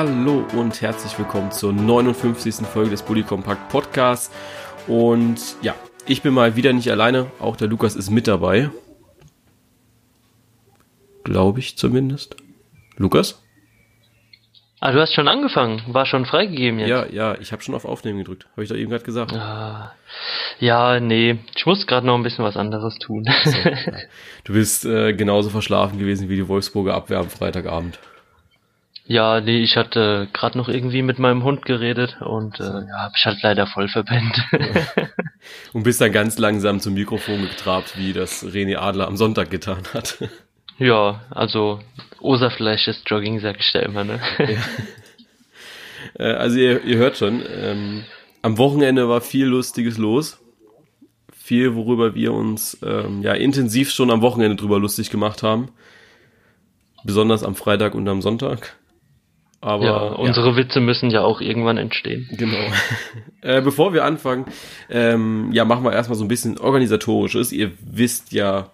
Hallo und herzlich willkommen zur 59. Folge des Bully Compact Podcasts. Und ja, ich bin mal wieder nicht alleine, auch der Lukas ist mit dabei. Glaube ich zumindest. Lukas? Ah, du hast schon angefangen, war schon freigegeben jetzt. Ja, ja, ich habe schon auf Aufnehmen gedrückt, habe ich doch eben gerade gesagt. Ah, ja, nee, ich muss gerade noch ein bisschen was anderes tun. So, ja. Du bist äh, genauso verschlafen gewesen wie die Wolfsburger Abwehr am Freitagabend. Ja, nee, ich hatte gerade noch irgendwie mit meinem Hund geredet und äh, ja, hab ich halt leider voll verpennt. und bist dann ganz langsam zum Mikrofon getrabt, wie das René Adler am Sonntag getan hat. Ja, also oserfleisches Jogging, sag ich da immer, ne? Ja. Äh, also ihr, ihr hört schon, ähm, am Wochenende war viel Lustiges los. Viel, worüber wir uns ähm, ja intensiv schon am Wochenende drüber lustig gemacht haben. Besonders am Freitag und am Sonntag. Aber ja, unsere ja. Witze müssen ja auch irgendwann entstehen. Genau. äh, bevor wir anfangen, ähm, ja, machen wir erstmal so ein bisschen organisatorisches. Ihr wisst ja,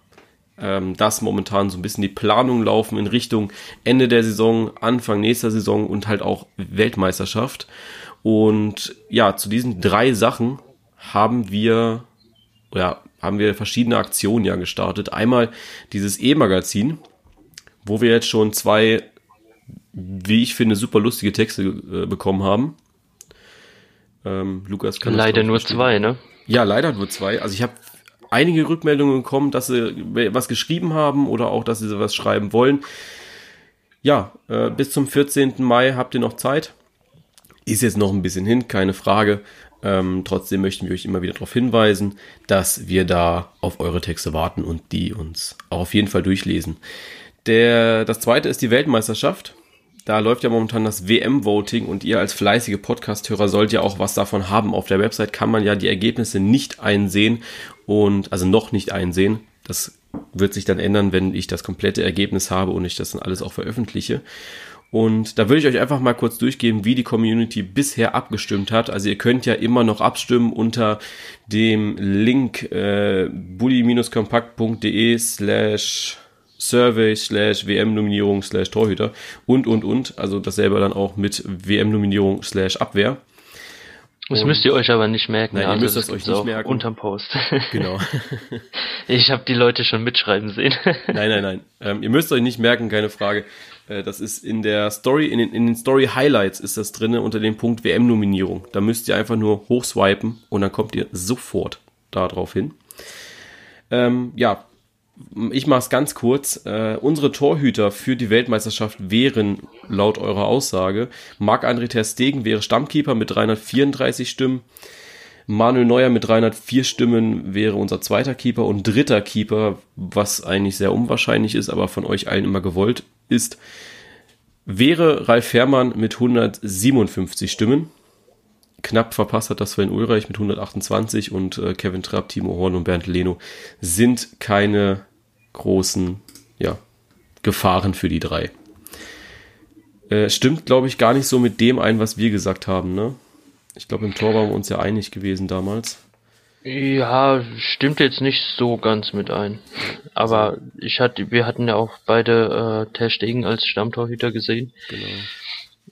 ähm, dass momentan so ein bisschen die Planungen laufen in Richtung Ende der Saison, Anfang nächster Saison und halt auch Weltmeisterschaft. Und ja, zu diesen drei Sachen haben wir, ja, haben wir verschiedene Aktionen ja gestartet. Einmal dieses E-Magazin, wo wir jetzt schon zwei, wie ich finde, super lustige Texte äh, bekommen haben. Ähm, Lukas kann leider nur zwei, ne? Ja, leider nur zwei. Also ich habe einige Rückmeldungen bekommen, dass sie was geschrieben haben oder auch, dass sie was schreiben wollen. Ja, äh, bis zum 14. Mai habt ihr noch Zeit. Ist jetzt noch ein bisschen hin, keine Frage. Ähm, trotzdem möchten wir euch immer wieder darauf hinweisen, dass wir da auf eure Texte warten und die uns auch auf jeden Fall durchlesen. Der, das zweite ist die Weltmeisterschaft. Da läuft ja momentan das WM-Voting und ihr als fleißige Podcast-Hörer sollt ja auch was davon haben. Auf der Website kann man ja die Ergebnisse nicht einsehen und also noch nicht einsehen. Das wird sich dann ändern, wenn ich das komplette Ergebnis habe und ich das dann alles auch veröffentliche. Und da würde ich euch einfach mal kurz durchgeben, wie die Community bisher abgestimmt hat. Also ihr könnt ja immer noch abstimmen unter dem Link äh, bully-kompakt.de slash Survey slash WM-Nominierung slash Torhüter und, und, und. Also dasselbe dann auch mit WM-Nominierung slash Abwehr. Das und müsst ihr euch aber nicht merken. Nein, also ihr müsst das euch nicht merken. Unterm Post. Genau. ich habe die Leute schon mitschreiben sehen. nein, nein, nein. Ähm, ihr müsst euch nicht merken, keine Frage. Äh, das ist in der Story, in den, in den Story Highlights ist das drinne unter dem Punkt WM-Nominierung. Da müsst ihr einfach nur hochswipen und dann kommt ihr sofort da drauf hin. Ähm, ja, ich mache es ganz kurz. Äh, unsere Torhüter für die Weltmeisterschaft wären laut eurer Aussage Marc-André Ter Stegen wäre Stammkeeper mit 334 Stimmen. Manuel Neuer mit 304 Stimmen wäre unser zweiter Keeper und dritter Keeper, was eigentlich sehr unwahrscheinlich ist, aber von euch allen immer gewollt ist, wäre Ralf Fährmann mit 157 Stimmen. Knapp verpasst hat das Sven Ulreich mit 128 und äh, Kevin Trapp, Timo Horn und Bernd Leno sind keine großen ja, Gefahren für die drei. Äh, stimmt, glaube ich, gar nicht so mit dem ein, was wir gesagt haben, ne? Ich glaube, im Tor waren wir uns ja einig gewesen damals. Ja, stimmt jetzt nicht so ganz mit ein. Aber ich hatte, wir hatten ja auch beide äh, Ter Stegen als Stammtorhüter gesehen. Genau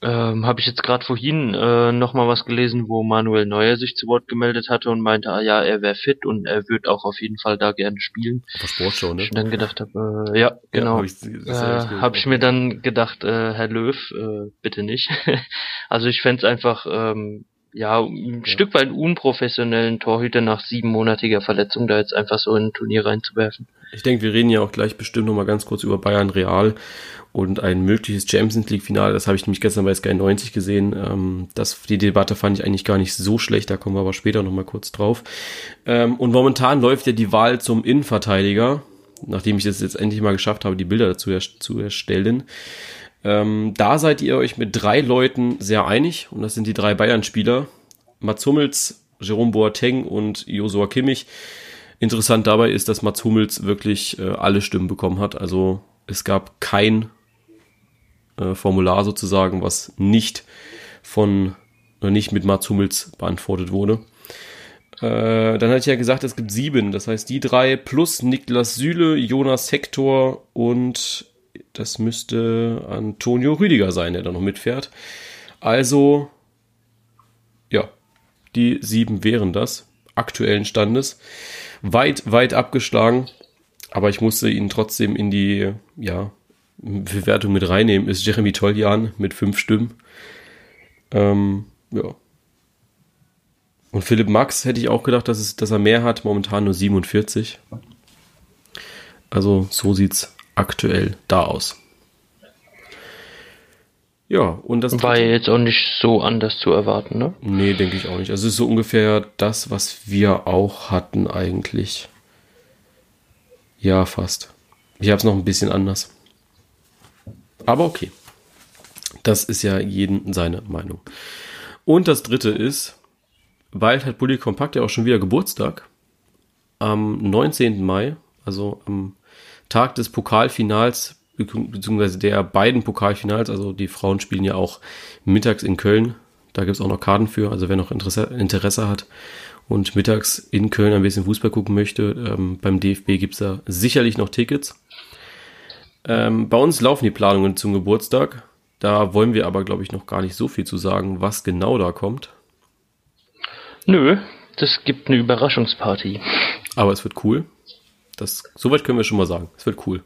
ähm, habe ich jetzt gerade vorhin äh, nochmal was gelesen, wo Manuel Neuer sich zu Wort gemeldet hatte und meinte, ah ja, er wäre fit und er wird auch auf jeden Fall da gerne spielen. Auf der Sportshow, ne? Ich dann gedacht habe, äh, ja, genau. Ja, habe ich, äh, hab ich mir dann gedacht, äh, Herr Löw, äh, bitte nicht. also ich fände einfach ähm, ja, ein ja. Stück weit unprofessionellen Torhüter nach siebenmonatiger Verletzung da jetzt einfach so in ein Turnier reinzuwerfen. Ich denke, wir reden ja auch gleich bestimmt nochmal ganz kurz über Bayern Real und ein mögliches Champions League Finale. Das habe ich nämlich gestern bei Sky 90 gesehen. Ähm, das, die Debatte fand ich eigentlich gar nicht so schlecht, da kommen wir aber später nochmal kurz drauf. Ähm, und momentan läuft ja die Wahl zum Innenverteidiger, nachdem ich es jetzt endlich mal geschafft habe, die Bilder dazu zu erstellen. Ähm, da seid ihr euch mit drei Leuten sehr einig und das sind die drei Bayern-Spieler. Mats Hummels, Jerome Boateng und Josua Kimmich. Interessant dabei ist, dass Mats Hummels wirklich äh, alle Stimmen bekommen hat. Also es gab kein äh, Formular sozusagen, was nicht von oder nicht mit Mats Hummels beantwortet wurde. Äh, dann hatte ich ja gesagt, es gibt sieben. Das heißt, die drei plus Niklas Süle, Jonas Hector und das müsste Antonio Rüdiger sein, der da noch mitfährt. Also, ja, die sieben wären das, aktuellen Standes. Weit, weit abgeschlagen, aber ich musste ihn trotzdem in die, ja, Bewertung mit reinnehmen, ist Jeremy Toljan mit fünf Stimmen. Ähm, ja. Und Philipp Max hätte ich auch gedacht, dass, es, dass er mehr hat, momentan nur 47. Also so sieht's aktuell da aus. Ja, und das war ja jetzt auch nicht so anders zu erwarten, ne? Nee, denke ich auch nicht. Also es ist so ungefähr das, was wir auch hatten eigentlich. Ja, fast. Ich habe es noch ein bisschen anders. Aber okay. Das ist ja jeden seine Meinung. Und das dritte ist, bald hat Bully Kompakt ja auch schon wieder Geburtstag. Am 19. Mai, also am Tag des Pokalfinals, beziehungsweise der beiden Pokalfinals, also die Frauen spielen ja auch mittags in Köln. Da gibt es auch noch Karten für, also wer noch Interesse, Interesse hat und mittags in Köln ein bisschen Fußball gucken möchte, ähm, beim DFB gibt es da sicherlich noch Tickets. Ähm, bei uns laufen die Planungen zum Geburtstag. Da wollen wir aber, glaube ich, noch gar nicht so viel zu sagen, was genau da kommt. Nö, das gibt eine Überraschungsparty. Aber es wird cool. Das, soweit können wir schon mal sagen. Es wird cool.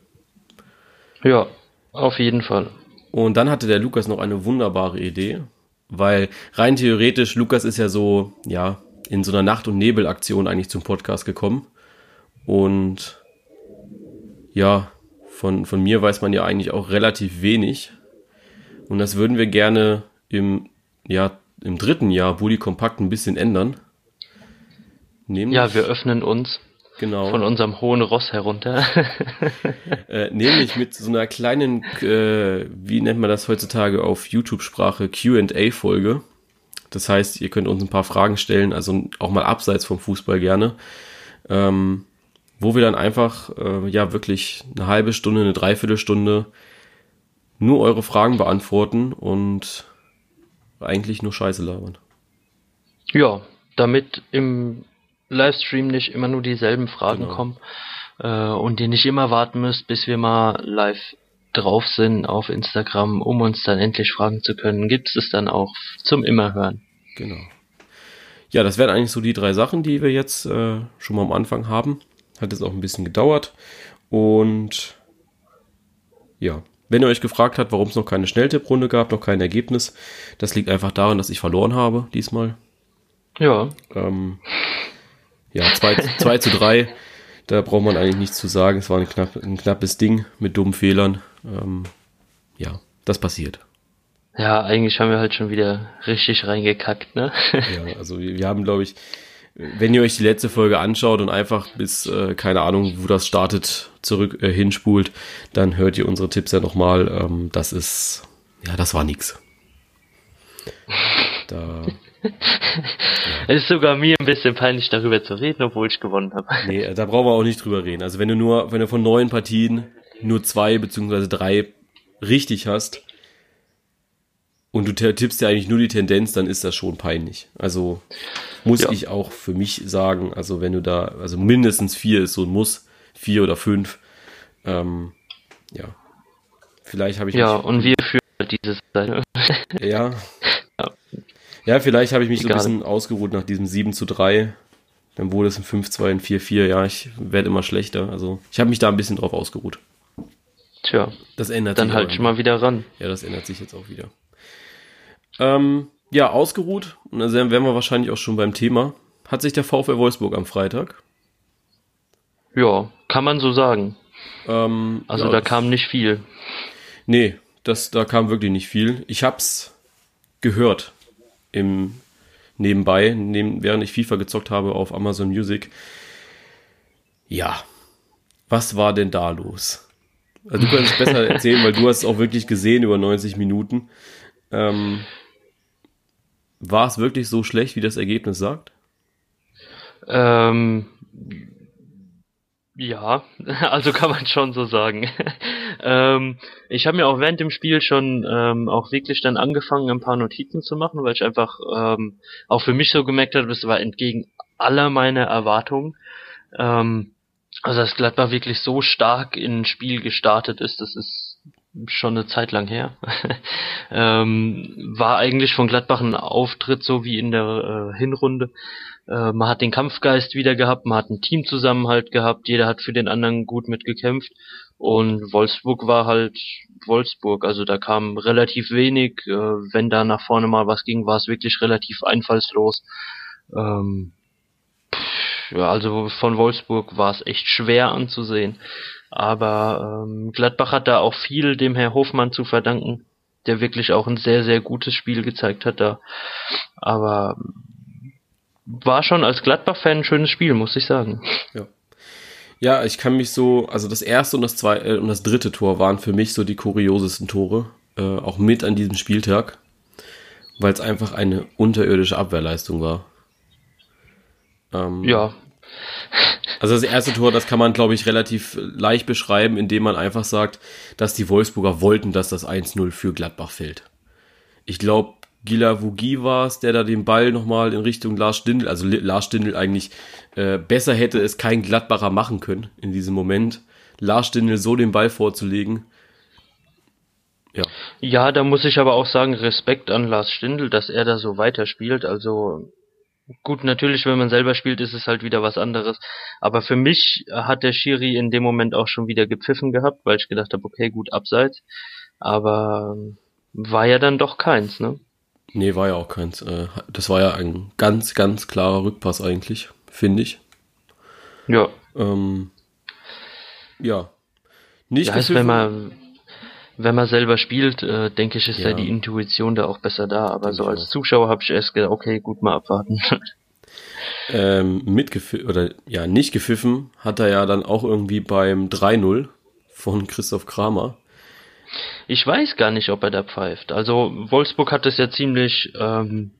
Ja, auf jeden Fall. Und dann hatte der Lukas noch eine wunderbare Idee, weil rein theoretisch, Lukas ist ja so, ja, in so einer Nacht- und Nebelaktion eigentlich zum Podcast gekommen. Und ja, von, von mir weiß man ja eigentlich auch relativ wenig. Und das würden wir gerne im, ja, im dritten Jahr Bully Kompakt ein bisschen ändern. Nämlich, ja, wir öffnen uns genau. von unserem hohen Ross herunter. äh, nämlich mit so einer kleinen, äh, wie nennt man das heutzutage auf YouTube-Sprache, QA-Folge. Das heißt, ihr könnt uns ein paar Fragen stellen, also auch mal abseits vom Fußball gerne. Ähm, wo wir dann einfach, äh, ja, wirklich eine halbe Stunde, eine Dreiviertelstunde nur eure Fragen beantworten und eigentlich nur Scheiße labern. Ja, damit im Livestream nicht immer nur dieselben Fragen genau. kommen äh, und ihr nicht immer warten müsst, bis wir mal live drauf sind auf Instagram, um uns dann endlich fragen zu können, gibt es dann auch zum Immerhören. Genau. Ja, das wären eigentlich so die drei Sachen, die wir jetzt äh, schon mal am Anfang haben. Hat jetzt auch ein bisschen gedauert. Und ja, wenn ihr euch gefragt habt, warum es noch keine Schnelltipprunde gab, noch kein Ergebnis, das liegt einfach daran, dass ich verloren habe diesmal. Ja. Ähm, ja, 2 zu 3. Da braucht man eigentlich nichts zu sagen. Es war ein, knapp, ein knappes Ding mit dummen Fehlern. Ähm, ja, das passiert. Ja, eigentlich haben wir halt schon wieder richtig reingekackt, ne? ja, also wir, wir haben, glaube ich, wenn ihr euch die letzte Folge anschaut und einfach bis, äh, keine Ahnung, wo das startet, zurück äh, hinspult, dann hört ihr unsere Tipps ja nochmal. Ähm, das ist, ja, das war nix. Da. Es ist sogar mir ein bisschen peinlich, darüber zu reden, obwohl ich gewonnen habe. Nee, da brauchen wir auch nicht drüber reden. Also wenn du nur, wenn du von neun Partien nur zwei beziehungsweise drei richtig hast, und du tippst ja eigentlich nur die Tendenz, dann ist das schon peinlich. Also muss ja. ich auch für mich sagen, also wenn du da, also mindestens vier ist so ein Muss, vier oder fünf, ähm, ja. Vielleicht habe ich Ja, und wir führen dieses Seite. Ja. ja. Vielleicht habe ich mich Egal. so ein bisschen ausgeruht nach diesem 7 zu 3. Dann wurde es ein 5-2, ein 4-4. Ja, ich werde immer schlechter. Also ich habe mich da ein bisschen drauf ausgeruht. Tja. Das ändert dann sich. Dann halt schon mal wieder ran. Ja, das ändert sich jetzt auch wieder. Ähm, ja, ausgeruht. Und dann wären wir wahrscheinlich auch schon beim Thema. Hat sich der VfL Wolfsburg am Freitag? Ja, kann man so sagen. Ähm, also ja, da kam nicht viel. Nee, das, da kam wirklich nicht viel. Ich hab's gehört im nebenbei, neben, während ich FIFA gezockt habe auf Amazon Music. Ja, was war denn da los? Also du kannst es besser erzählen, weil du hast es auch wirklich gesehen über 90 Minuten. Ähm, war es wirklich so schlecht, wie das Ergebnis sagt? Ähm, ja, also kann man schon so sagen. Ähm, ich habe mir auch während dem Spiel schon ähm, auch wirklich dann angefangen, ein paar Notizen zu machen, weil ich einfach ähm, auch für mich so gemerkt habe, das war entgegen aller meiner Erwartungen. Ähm, also dass Gladbach wirklich so stark in Spiel gestartet ist, das ist schon eine Zeit lang her. ähm, war eigentlich von Gladbach ein Auftritt so wie in der äh, Hinrunde. Äh, man hat den Kampfgeist wieder gehabt, man hat einen Teamzusammenhalt gehabt, jeder hat für den anderen gut mitgekämpft und Wolfsburg war halt Wolfsburg, also da kam relativ wenig, äh, wenn da nach vorne mal was ging, war es wirklich relativ einfallslos. Ähm, ja, also von Wolfsburg war es echt schwer anzusehen. Aber ähm, Gladbach hat da auch viel dem Herr Hofmann zu verdanken, der wirklich auch ein sehr, sehr gutes Spiel gezeigt hat da. Aber war schon als Gladbach-Fan ein schönes Spiel, muss ich sagen. Ja. Ja, ich kann mich so, also das erste und das zweite äh, und das dritte Tor waren für mich so die kuriosesten Tore, äh, auch mit an diesem Spieltag, weil es einfach eine unterirdische Abwehrleistung war. Ähm, ja. Also das erste Tor, das kann man, glaube ich, relativ leicht beschreiben, indem man einfach sagt, dass die Wolfsburger wollten, dass das 1-0 für Gladbach fällt. Ich glaube, Gila Wugi war es, der da den Ball nochmal in Richtung Lars Stindl, also Lars Stindl eigentlich äh, besser hätte es kein Gladbacher machen können in diesem Moment. Lars Stindl so den Ball vorzulegen. Ja. ja, da muss ich aber auch sagen, Respekt an Lars Stindl, dass er da so weiterspielt. Also Gut, natürlich, wenn man selber spielt, ist es halt wieder was anderes. Aber für mich hat der Schiri in dem Moment auch schon wieder gepfiffen gehabt, weil ich gedacht habe, okay, gut, abseits. Aber war ja dann doch keins, ne? Nee, war ja auch keins. Äh, das war ja ein ganz, ganz klarer Rückpass eigentlich, finde ich. Ja. Ähm, ja. Nicht ja, heißt, wenn man wenn man selber spielt, äh, denke ich, ist ja. da die Intuition da auch besser da. Aber so als Zuschauer habe ich erst gedacht, okay, gut, mal abwarten. ähm, mitgepfiffen, oder ja, nicht gepfiffen hat er ja dann auch irgendwie beim 3-0 von Christoph Kramer. Ich weiß gar nicht, ob er da pfeift. Also Wolfsburg hat es ja ziemlich ähm,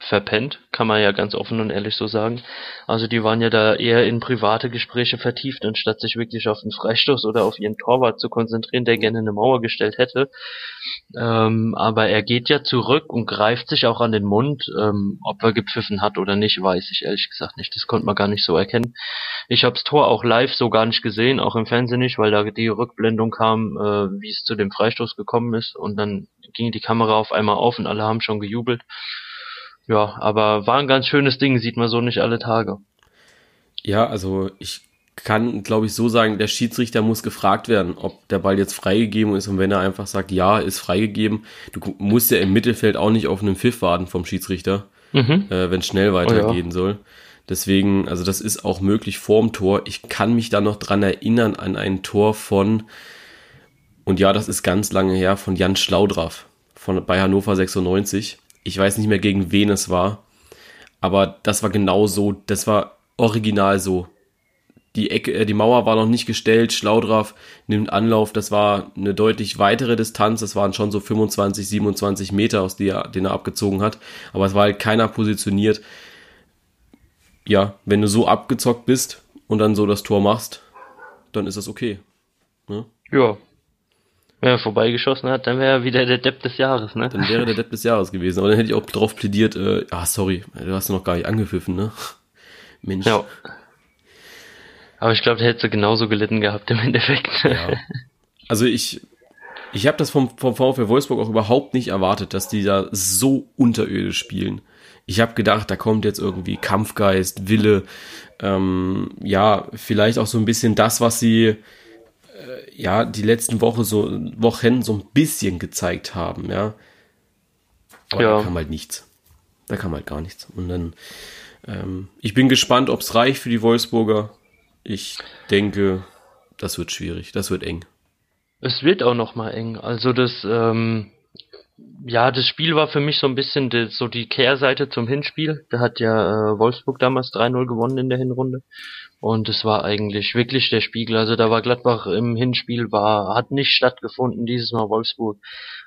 verpennt, kann man ja ganz offen und ehrlich so sagen. Also die waren ja da eher in private Gespräche vertieft, anstatt sich wirklich auf den Freistoß oder auf ihren Torwart zu konzentrieren, der gerne eine Mauer gestellt hätte. Ähm, aber er geht ja zurück und greift sich auch an den Mund. Ähm, ob er gepfiffen hat oder nicht, weiß ich ehrlich gesagt nicht. Das konnte man gar nicht so erkennen. Ich habe das Tor auch live so gar nicht gesehen, auch im Fernsehen nicht, weil da die Rückblendung kam, äh, wie es zu dem Freistoß gekommen ist und dann ging die Kamera auf einmal auf und alle haben schon gejubelt. Ja, aber war ein ganz schönes Ding, sieht man so nicht alle Tage. Ja, also ich kann, glaube ich, so sagen, der Schiedsrichter muss gefragt werden, ob der Ball jetzt freigegeben ist und wenn er einfach sagt, ja, ist freigegeben, du musst ja im Mittelfeld auch nicht auf einen Pfiff warten vom Schiedsrichter, mhm. äh, wenn es schnell weitergehen oh ja. soll. Deswegen, also das ist auch möglich vorm Tor. Ich kann mich da noch dran erinnern an ein Tor von, und ja, das ist ganz lange her, von Jan Schlaudraff von, bei Hannover 96 ich weiß nicht mehr gegen wen es war, aber das war genau so, das war original so. Die Ecke, äh, die Mauer war noch nicht gestellt, Schlaudraff nimmt Anlauf, das war eine deutlich weitere Distanz, das waren schon so 25, 27 Meter, aus der, den er abgezogen hat, aber es war halt keiner positioniert. Ja, wenn du so abgezockt bist und dann so das Tor machst, dann ist das okay. Ne? Ja, wenn er vorbeigeschossen hat, dann wäre er wieder der Depp des Jahres, ne? Dann wäre der Depp des Jahres gewesen. Aber dann hätte ich auch drauf plädiert, äh, ah, sorry, du hast noch gar nicht angepfiffen, ne? Mensch. Ja. Aber ich glaube, der hätte genauso gelitten gehabt im Endeffekt. Ja. Also ich, ich habe das vom, vom VfL Wolfsburg auch überhaupt nicht erwartet, dass die da so unterirdisch spielen. Ich habe gedacht, da kommt jetzt irgendwie Kampfgeist, Wille, ähm, ja, vielleicht auch so ein bisschen das, was sie ja, die letzten Woche so, Wochen so ein bisschen gezeigt haben, ja. Aber ja. da kam halt nichts. Da kam halt gar nichts. Und dann, ähm, ich bin gespannt, ob es reicht für die Wolfsburger. Ich denke, das wird schwierig, das wird eng. Es wird auch noch mal eng. Also das, ähm, ja, das Spiel war für mich so ein bisschen die, so die Kehrseite zum Hinspiel. Da hat ja äh, Wolfsburg damals 3-0 gewonnen in der Hinrunde. Und es war eigentlich wirklich der Spiegel. Also da war Gladbach im Hinspiel, war, hat nicht stattgefunden, dieses Mal Wolfsburg.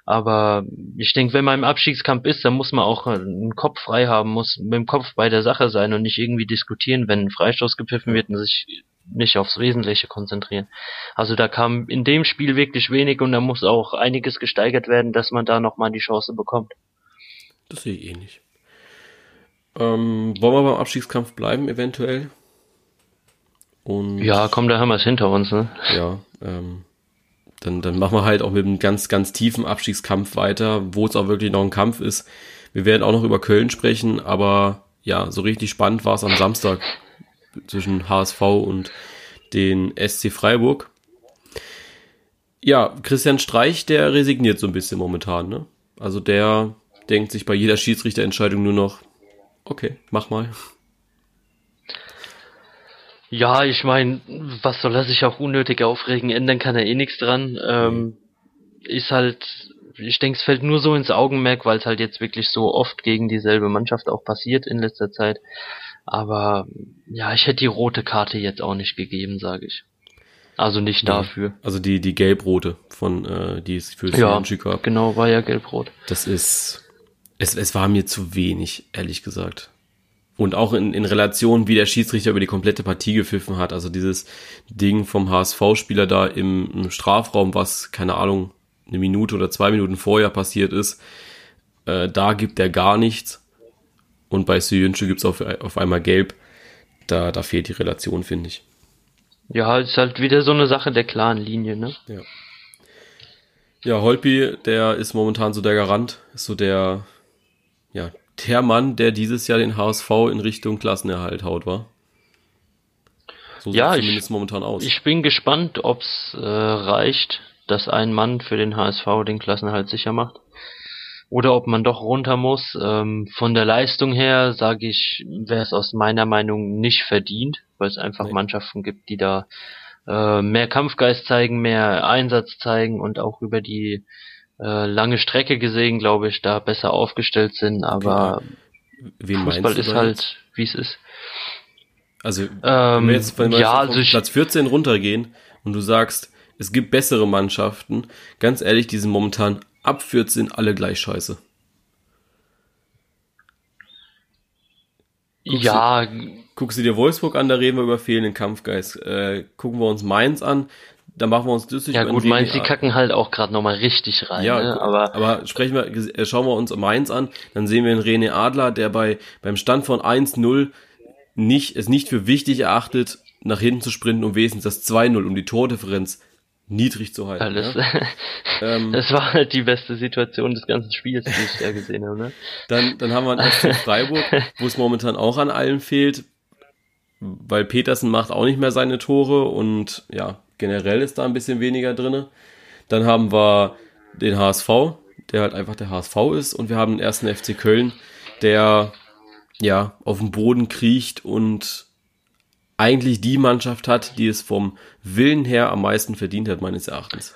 Aber ich denke, wenn man im Abstiegskampf ist, dann muss man auch einen Kopf frei haben, muss mit dem Kopf bei der Sache sein und nicht irgendwie diskutieren, wenn ein Freistoß gepfiffen wird und sich nicht aufs Wesentliche konzentrieren. Also da kam in dem Spiel wirklich wenig und da muss auch einiges gesteigert werden, dass man da nochmal die Chance bekommt. Das sehe ich eh nicht. Ähm, wollen wir beim Abstiegskampf bleiben, eventuell? Und ja, komm, da haben wir es hinter uns, ne? Ja, ähm, dann, dann machen wir halt auch mit einem ganz, ganz tiefen Abstiegskampf weiter, wo es auch wirklich noch ein Kampf ist. Wir werden auch noch über Köln sprechen, aber ja, so richtig spannend war es am Samstag zwischen HSV und den SC Freiburg. Ja, Christian Streich, der resigniert so ein bisschen momentan, ne? Also der denkt sich bei jeder Schiedsrichterentscheidung nur noch, okay, mach mal. Ja, ich meine, was soll er sich auch unnötig aufregen? Ändern kann er eh nichts dran. Ähm, ist halt, ich denke, es fällt nur so ins Augenmerk, weil es halt jetzt wirklich so oft gegen dieselbe Mannschaft auch passiert in letzter Zeit. Aber ja, ich hätte die rote Karte jetzt auch nicht gegeben, sage ich. Also nicht Nee. dafür. Also die, die gelb-rote von, äh, die es für Ja, gab. genau, war ja gelb-rot. Das ist, es, es war mir zu wenig, ehrlich gesagt. Und auch in, in Relation, wie der Schiedsrichter über die komplette Partie gepfiffen hat. Also dieses Ding vom HSV-Spieler da im, im Strafraum, was, keine Ahnung, eine Minute oder zwei Minuten vorher passiert ist, äh, da gibt er gar nichts. Und bei Syrinschi gibt's auf, auf einmal gelb. Da, da fehlt die Relation, finde ich. Ja, ist halt wieder so eine Sache der klaren Linie, ne? Ja. Ja, Holpi, der ist momentan so der Garant, ist so der, ja, der Mann, der dieses Jahr den HSV in Richtung Klassenerhalt haut, war. So sieht Ja, es ich- zumindest momentan aus. Ich bin gespannt, ob's äh, reicht, dass ein Mann für den HSV den Klassenerhalt sicher macht. Oder ob man doch runter muss. Ähm, von der Leistung her, sage ich, wäre es aus meiner Meinung nicht verdient, weil es einfach Nee. Mannschaften gibt, die da äh, mehr Kampfgeist zeigen, mehr Einsatz zeigen und auch über die äh, lange Strecke gesehen, glaube ich, da besser aufgestellt sind. Aber Wen Fußball ist halt, wie es ist. Also, wenn Ähm, wir jetzt, wenn wir ja, jetzt also auf ich, Platz 14 runtergehen und du sagst, es gibt bessere Mannschaften, ganz ehrlich, die sind momentan ab 14 alle gleich scheiße. guckst ja, Guckst du dir Wolfsburg an, da reden wir über fehlenden Kampfgeist. Äh, gucken wir uns Mainz an, da machen wir uns lustig. ja gut, Mainz, die kacken halt auch gerade nochmal richtig rein, Ja, ne? aber aber sprechen wir, äh, schauen wir uns Mainz an, dann sehen wir einen René Adler, der bei beim Stand von 1-0 nicht, es nicht für wichtig erachtet, nach hinten zu sprinten, um wenigstens das 2-0, um die Tordifferenz niedrig zu halten. alles, ja? ähm, das war halt die beste Situation des ganzen Spiels, die ich da gesehen habe, ne? dann, dann haben wir einen SC Freiburg, wo es momentan auch an allen fehlt, weil Petersen macht auch nicht mehr seine Tore und ja, generell ist da ein bisschen weniger drinne. Dann haben wir den HSV, der halt einfach der HSV ist und wir haben den ersten FC Köln, der ja auf dem Boden kriecht und eigentlich die Mannschaft hat, die es vom Willen her am meisten verdient hat, meines Erachtens.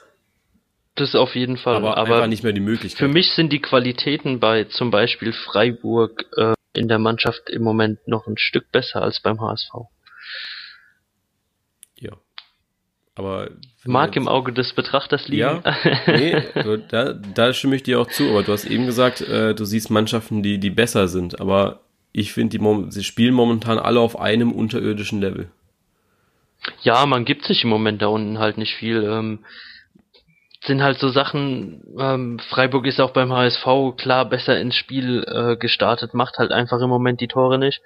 Das auf jeden Fall. Aber, Aber, einfach nicht mehr die Möglichkeit. für mich sind die Qualitäten bei zum Beispiel Freiburg äh, in der Mannschaft im Moment noch ein Stück besser als beim HSV. Ja. Aber Mag im Auge des Betrachters liegen. Ja, nee, da, da stimme ich dir auch zu, aber du hast eben gesagt, äh, du siehst Mannschaften, die, die besser sind, aber ich finde, die sie spielen momentan alle auf einem unterirdischen Level. Ja, man gibt sich im Moment da unten halt nicht viel. Ähm, sind halt so Sachen, ähm, Freiburg ist auch beim HSV klar besser ins Spiel äh, gestartet, macht halt einfach im Moment die Tore nicht.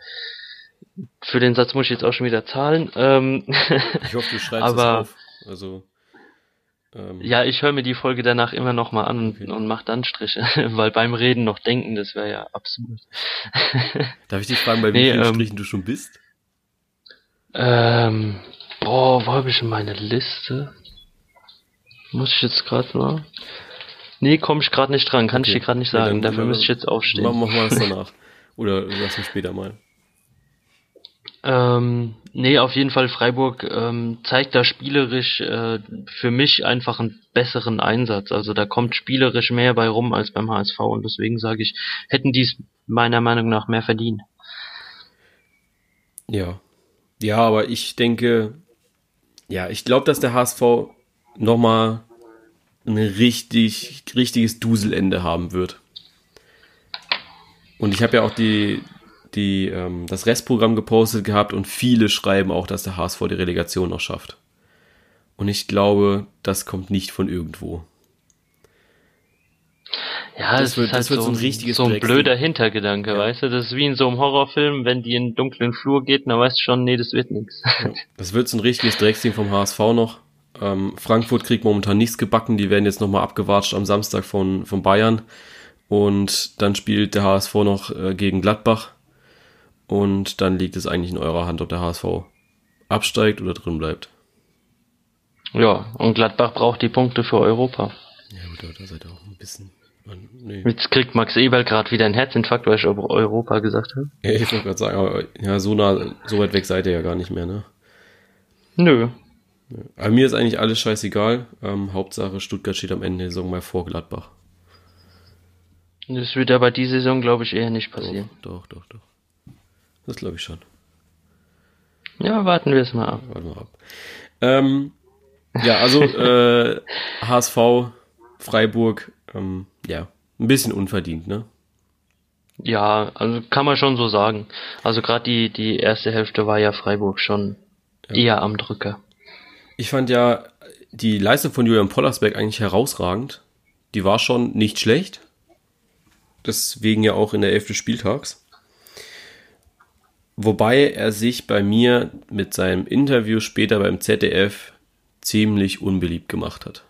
Für den Satz muss ich jetzt auch schon wieder zahlen. Ähm, Ich hoffe, du schreibst Aber- es auf. Also, ähm, ja, ich höre mir die Folge danach immer noch mal an und, Okay. und mach dann Striche, weil beim Reden noch denken, das wäre ja absurd. darf ich dich fragen, bei wie Nee, vielen ähm, Strichen du schon bist? Ähm, boah, wo habe ich schon meine Liste? Muss ich jetzt gerade mal? Nee, komme ich gerade nicht dran, kann ich Okay. dir gerade nicht sagen. dann- Dafür müsste ich jetzt aufstehen. Machen wir das danach. Oder lass mich später mal. Ähm, nee, auf jeden Fall Freiburg ähm, zeigt da spielerisch äh, für mich einfach einen besseren Einsatz. Also da kommt spielerisch mehr bei rum als beim HSV und deswegen sage ich, hätten die es meiner Meinung nach mehr verdient. Ja. Ja, aber ich denke, ja, ich glaube, dass der HSV nochmal ein richtig, richtiges Duselende haben wird. Und ich habe ja auch die, die, ähm, das Restprogramm gepostet gehabt und viele schreiben auch, dass der HSV die Relegation noch schafft. Und ich glaube, das kommt nicht von irgendwo. Ja, Das es wird- ist halt das wird so, so ein richtiges so ein Drecksding. blöder Hintergedanke, Ja. weißt du? Das ist wie in so einem Horrorfilm, wenn die in einen dunklen Flur geht, dann weißt du schon, nee, das wird nichts. Das wird so ein richtiges Drecksding vom HSV noch. Ähm, Frankfurt kriegt momentan nichts gebacken, die werden jetzt nochmal abgewatscht am Samstag von, von Bayern. Und dann spielt der HSV noch äh, gegen Gladbach. Und dann liegt es eigentlich in eurer Hand, ob der HSV absteigt oder drin bleibt. Ja, und Gladbach braucht die Punkte für Europa. Ja gut, da seid ihr auch ein bisschen. Nee. Jetzt kriegt Max Eberl gerade wieder einen Herzinfarkt, weil ich Europa gesagt habe. Ja, ich wollte gerade sagen, aber ja, so nah, so weit weg seid ihr ja gar nicht mehr, ne? Nö. Aber mir ist eigentlich alles scheißegal. Ähm, Hauptsache Stuttgart steht am Ende der Saison mal vor Gladbach. Das wird aber die Saison, glaube ich, eher nicht passieren. Doch, doch, doch. doch. Das glaube ich schon. Ja, warten wir es mal ab. Warten wir ab. Ähm, ja, also äh, HSV, Freiburg, ähm, ja, ein bisschen unverdient, ne? Ja, also kann man schon so sagen. Also gerade die, die erste Hälfte war ja Freiburg schon ja. eher am Drücker. Ich fand ja die Leistung von Julian Pollersberg eigentlich herausragend. Die war schon nicht schlecht. Deswegen ja auch in der elfte Spieltags. Wobei er sich bei mir mit seinem Interview später beim ZDF ziemlich unbeliebt gemacht hat.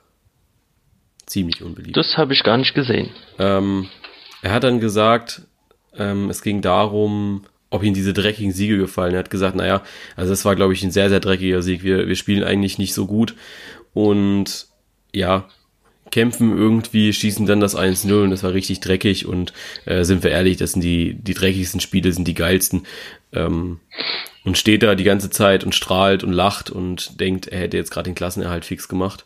Ziemlich unbeliebt. Das habe ich gar nicht gesehen. Ähm, er hat dann gesagt, ähm, es ging darum, ob ihm diese dreckigen Siege gefallen. Er hat gesagt, naja, also das war, glaube ich, ein sehr, sehr dreckiger Sieg. Wir, wir spielen eigentlich nicht so gut und ja, kämpfen irgendwie, schießen dann das 1-0 und das war richtig dreckig und äh, sind wir ehrlich, das sind die, die dreckigsten Spiele, sind die geilsten. Ähm, und steht da die ganze Zeit und strahlt und lacht und denkt, er hätte jetzt gerade den Klassenerhalt fix gemacht.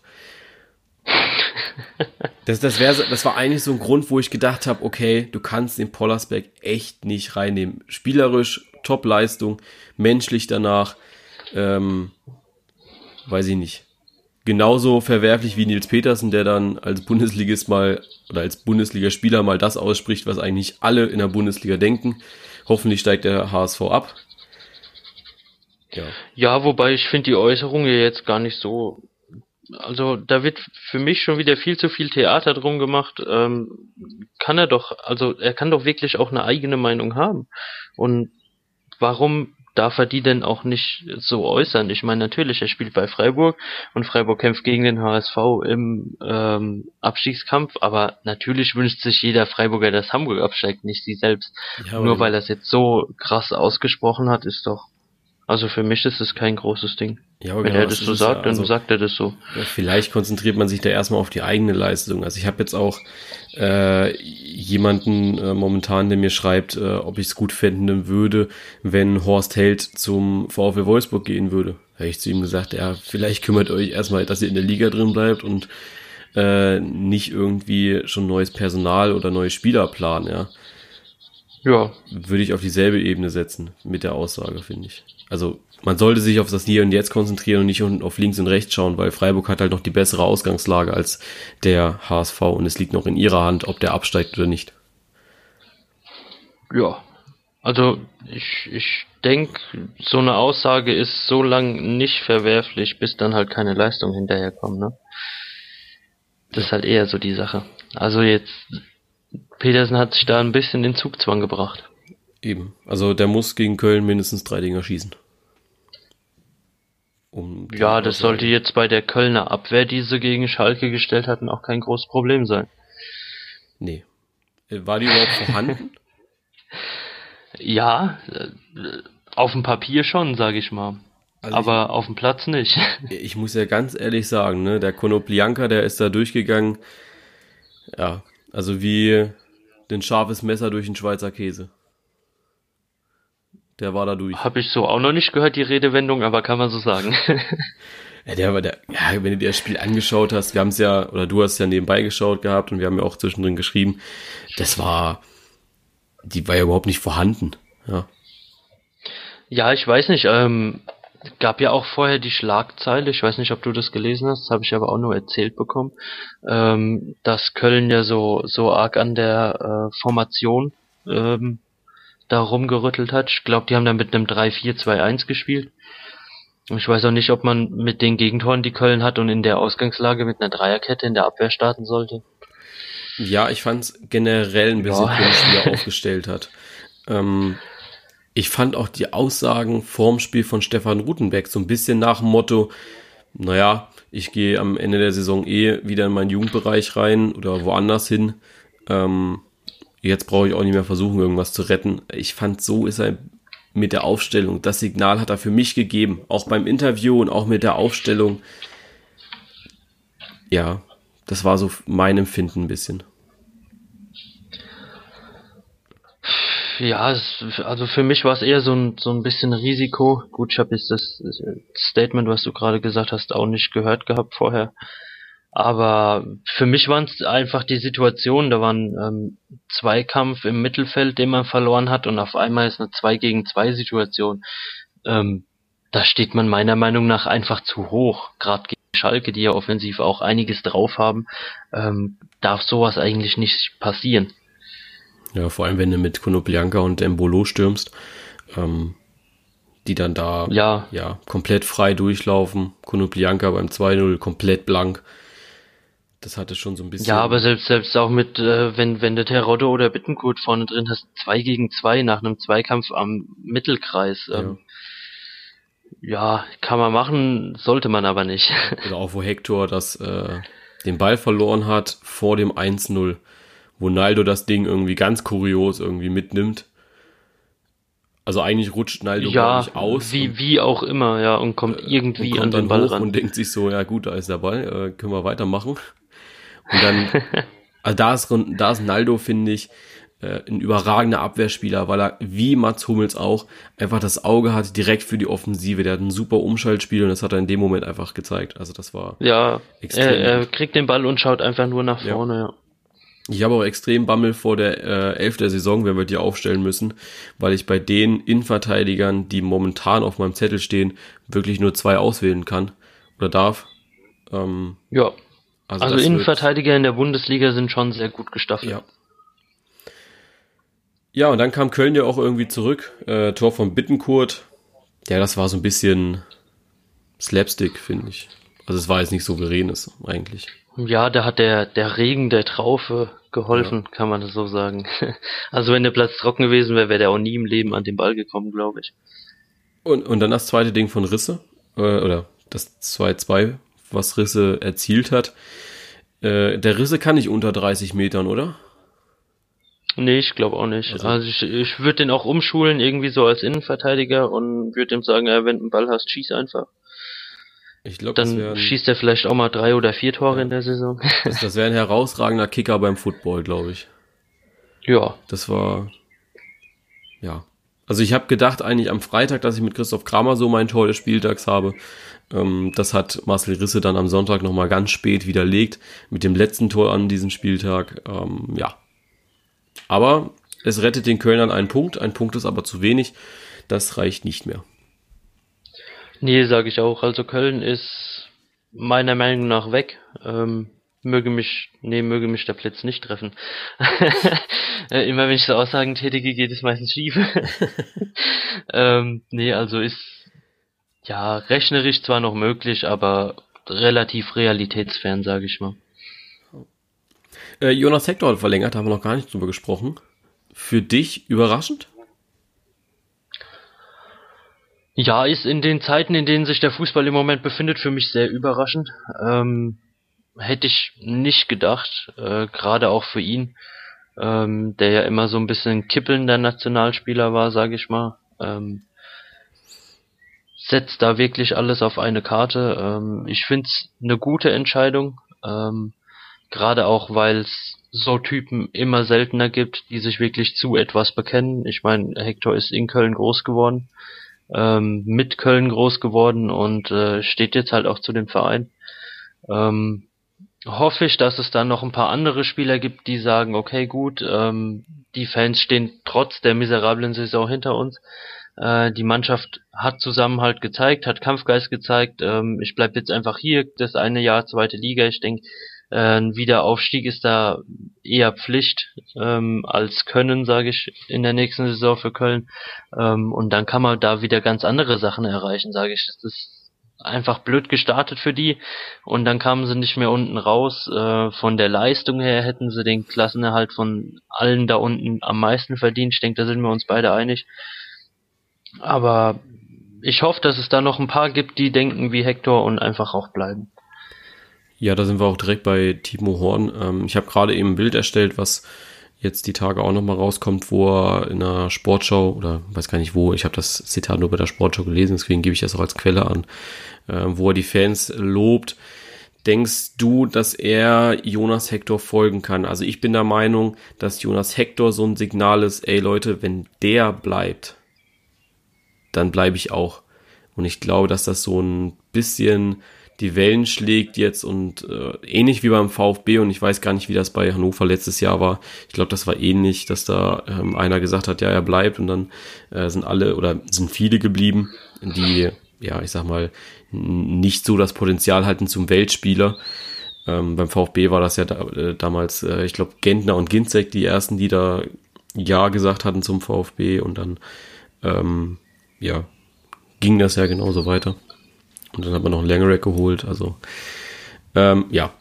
Das, das, wär, das war eigentlich so ein Grund, wo ich gedacht habe, okay, du kannst den Pollersberg echt nicht reinnehmen. Spielerisch, Top-Leistung, menschlich danach, ähm, weiß ich nicht. Genauso verwerflich wie Nils Petersen, der dann als Bundesligist mal oder als Bundesligaspieler mal das ausspricht, was eigentlich alle in der Bundesliga denken. Hoffentlich steigt der HSV ab. Ja, ja wobei ich finde die Äußerung ja jetzt gar nicht so also da wird für mich schon wieder viel zu viel Theater drum gemacht. Ähm, kann er doch, also er kann doch wirklich auch eine eigene Meinung haben. Und warum darf er die denn auch nicht so äußern? Ich meine, natürlich, er spielt bei Freiburg und Freiburg kämpft gegen den HSV im ähm, Abstiegskampf, aber natürlich wünscht sich jeder Freiburger, dass Hamburg absteigt, nicht sie selbst. Ja, Nur weil er es jetzt so krass ausgesprochen hat, ist doch also für mich ist es kein großes Ding. Ja, aber Wenn genau, er das so sagt, ja, also, dann sagt er das so. Vielleicht konzentriert man sich da erstmal auf die eigene Leistung. Also ich habe jetzt auch äh, jemanden äh, momentan, der mir schreibt, äh, ob ich es gut finden würde, wenn Horst Held zum VfL Wolfsburg gehen würde. Habe ich zu ihm gesagt, ja, vielleicht kümmert euch erstmal, dass ihr in der Liga drin bleibt und äh, nicht irgendwie schon neues Personal oder neue Spieler planen, ja. Ja. Würde ich auf dieselbe Ebene setzen mit der Aussage, finde ich. Also man sollte sich auf das Hier und Jetzt konzentrieren und nicht auf links und rechts schauen, weil Freiburg hat halt noch die bessere Ausgangslage als der HSV und es liegt noch in ihrer Hand, ob der absteigt oder nicht. Ja, also ich, ich denke, so eine Aussage ist so lang nicht verwerflich, bis dann halt keine Leistung hinterherkommt, ne? Das ist halt eher so die Sache. Also jetzt, Petersen hat sich da ein bisschen in Zugzwang gebracht. Eben. Also der muss gegen Köln mindestens drei Dinger schießen. Um ja, das sollte jetzt bei der Kölner Abwehr, die sie gegen Schalke gestellt hatten, auch kein großes Problem sein. Nee. Äh, war die überhaupt vorhanden? ja, äh, auf dem Papier schon, sage ich mal. Also aber ich, auf dem Platz nicht. Ich muss ja ganz ehrlich sagen, ne, der Konoplianka, der ist da durchgegangen, ja, also wie den scharfes Messer durch den Schweizer Käse. Der war da durch. Habe ich so auch noch nicht gehört, die Redewendung, aber kann man so sagen. ja, der war der, ja, wenn du dir das Spiel angeschaut hast, wir haben es ja, oder du hast es ja nebenbei geschaut gehabt und wir haben ja auch zwischendrin geschrieben, das war, die war ja überhaupt nicht vorhanden, ja. Ja, ich weiß nicht, ähm, gab ja auch vorher die Schlagzeile, ich weiß nicht, ob du das gelesen hast, das habe ich aber auch nur erzählt bekommen, ähm, dass Köln ja so, so arg an der äh, Formation ähm, da rumgerüttelt hat. Ich glaube, die haben dann mit einem 3-4-2-1 gespielt. Ich weiß auch nicht, ob man mit den Gegentoren, die Köln hat und in der Ausgangslage mit einer Dreierkette in der Abwehr starten sollte. Ja, ich fand es generell ein bisschen ja. komisch, wie er aufgestellt hat. Ähm, ich fand auch die Aussagen vorm Spiel von Stefan Rutenbeck so ein bisschen nach dem Motto, naja, ich gehe am Ende der Saison eh wieder in meinen Jugendbereich rein oder woanders hin. Ähm, jetzt brauche ich auch nicht mehr versuchen, irgendwas zu retten. Ich fand, so ist er mit der Aufstellung. Das Signal hat er für mich gegeben, auch beim Interview und auch mit der Aufstellung. Ja, das war so mein Empfinden ein bisschen. Ja, es, also für mich war es eher so ein, so ein bisschen Risiko. Gut, ich habe jetzt das, Statement, was du gerade gesagt hast, auch nicht gehört gehabt vorher. Aber für mich waren es einfach die Situation, da war ein ähm, Zweikampf im Mittelfeld, den man verloren hat und auf einmal ist eine 2 gegen 2 Situation. Ähm, da steht man meiner Meinung nach einfach zu hoch. Gerade gegen Schalke, die ja offensiv auch einiges drauf haben, ähm, darf sowas eigentlich nicht passieren. Ja, vor allem wenn du mit Konoplyanka und Embolo stürmst, ähm, die dann da ja. ja komplett frei durchlaufen. Konoplyanka beim 2-0 komplett blank. Das hatte schon so ein bisschen. Ja, aber selbst, selbst auch mit, äh, wenn, wenn der Terodde oder Bittenkurt vorne drin hast, zwei gegen zwei nach einem Zweikampf am Mittelkreis. Ähm, ja. ja. kann man machen, sollte man aber nicht. Oder auch wo Hector das, äh, den Ball verloren hat vor dem 1-0, wo Naldo das Ding irgendwie ganz kurios irgendwie mitnimmt. Also eigentlich rutscht Naldo ja, nicht aus. Wie, wie auch immer, ja, und kommt äh, irgendwie und kommt an den Ball ran. Und denkt sich so, ja gut, da ist der Ball, äh, können wir weitermachen. Und dann, also da ist, da ist Naldo, finde ich, äh, ein überragender Abwehrspieler, weil er, wie Mats Hummels auch, einfach das Auge hat direkt für die Offensive. Der hat ein super Umschaltspiel und das hat er in dem Moment einfach gezeigt. Also das war ja, extrem. Er, er kriegt den Ball und schaut einfach nur nach vorne, ja. ja. Ich habe auch extrem Bammel vor der äh, Elf der Saison, wenn wir die aufstellen müssen, weil ich bei den Innenverteidigern, die momentan auf meinem Zettel stehen, wirklich nur zwei auswählen kann oder darf. Ähm, ja. Also, also Innenverteidiger in der Bundesliga sind schon sehr gut gestaffelt. Ja. Ja, und dann kam Köln ja auch irgendwie zurück. Äh, Tor von Bittenkurt. Ja, das war so ein bisschen Slapstick, finde ich. Also es war jetzt nicht souveränes eigentlich. Ja, da hat der, der Regen der Traufe geholfen, ja. kann man das so sagen. Also wenn der Platz trocken gewesen wäre, wäre der auch nie im Leben an den Ball gekommen, glaube ich. Und, und dann das zweite Ding von Risse, äh, oder das 2-2 was Risse erzielt hat. Äh, der Risse kann nicht unter 30 Metern, oder? Nee, ich glaube auch nicht. Also, also ich, ich würde den auch umschulen, irgendwie so als Innenverteidiger und würde ihm sagen, ja, wenn du einen Ball hast, schieß einfach. Ich glaube, dann wär ein, schießt er vielleicht auch mal drei oder vier Tore ja, in der Saison. Das, das wäre ein herausragender Kicker beim Football, glaube ich. Ja. Das war ja. Also ich habe gedacht eigentlich am Freitag, dass ich mit Christoph Kramer so mein Tor des Spieltags habe. Ähm, das hat Marcel Risse dann am Sonntag nochmal ganz spät widerlegt mit dem letzten Tor an diesem Spieltag. Ähm, ja. Aber es rettet den Kölnern einen Punkt. Ein Punkt ist aber zu wenig. Das reicht nicht mehr. Nee, sage ich auch. Also Köln ist meiner Meinung nach weg. Ähm, möge mich, nee, möge mich der Blitz nicht treffen. Äh, immer wenn ich so Aussagen tätige, geht es meistens schief. ähm, nee, also ist ja, rechnerisch zwar noch möglich, aber relativ realitätsfern, sage ich mal. Äh, Jonas Hector hat verlängert, haben wir noch gar nicht drüber gesprochen. Für dich überraschend? Ja, ist in den Zeiten, in denen sich der Fußball im Moment befindet, für mich sehr überraschend. Ähm, hätte ich nicht gedacht, äh, gerade auch für ihn, ähm, der ja immer so ein bisschen kippelnder Nationalspieler war, sage ich mal. Ähm, setzt da wirklich alles auf eine Karte. Ähm, ich finde es eine gute Entscheidung, ähm, gerade auch weil es so Typen immer seltener gibt, die sich wirklich zu etwas bekennen. Ich meine, Hector ist in Köln groß geworden, ähm, mit Köln groß geworden und äh, steht jetzt halt auch zu dem Verein. Ähm, hoffe ich, dass es dann noch ein paar andere Spieler gibt, die sagen, okay, gut, ähm, die Fans stehen trotz der miserablen Saison hinter uns. Äh, die Mannschaft hat Zusammenhalt gezeigt, hat Kampfgeist gezeigt. Ähm, ich bleib jetzt einfach hier, das eine Jahr zweite Liga. Ich denke, ein Wiederaufstieg ist da eher Pflicht ähm, als Können, sage ich, in der nächsten Saison für Köln. Ähm, und dann kann man da wieder ganz andere Sachen erreichen, sage ich. Das ist einfach blöd gestartet für die und dann kamen sie nicht mehr unten raus. Äh, von der Leistung her hätten sie den Klassenerhalt von allen da unten am meisten verdient. Ich denke, da sind wir uns beide einig. Aber ich hoffe, dass es da noch ein paar gibt, die denken wie Hector und einfach auch bleiben. Ja, da sind wir auch direkt bei Timo Horn. Ähm, ich habe gerade eben ein Bild erstellt, was jetzt die Tage auch nochmal rauskommt, wo er in einer Sportschau oder weiß gar nicht wo, ich habe das Zitat nur bei der Sportschau gelesen, deswegen gebe ich das auch als Quelle an, äh, wo er die Fans lobt. Denkst du, dass er Jonas Hector folgen kann? Also ich bin der Meinung, dass Jonas Hector so ein Signal ist, ey Leute, wenn der bleibt, dann bleibe ich auch. Und ich glaube, dass das so ein bisschen die Wellen schlägt jetzt und äh, ähnlich wie beim VfB und ich weiß gar nicht, wie das bei Hannover letztes Jahr war. Ich glaube, das war ähnlich, dass da ähm, einer gesagt hat, ja, er bleibt und dann äh, sind alle oder sind viele geblieben, die, ja, ich sag mal, nicht so das Potenzial hatten zum Weltspieler. Ähm, beim VfB war das ja da, äh, damals, äh, ich glaube, Gentner und Ginzek die ersten, die da Ja gesagt hatten zum VfB und dann, ähm, ja, ging das ja genauso weiter. Und dann hat man noch einen Langerack geholt. Also, ähm, ja.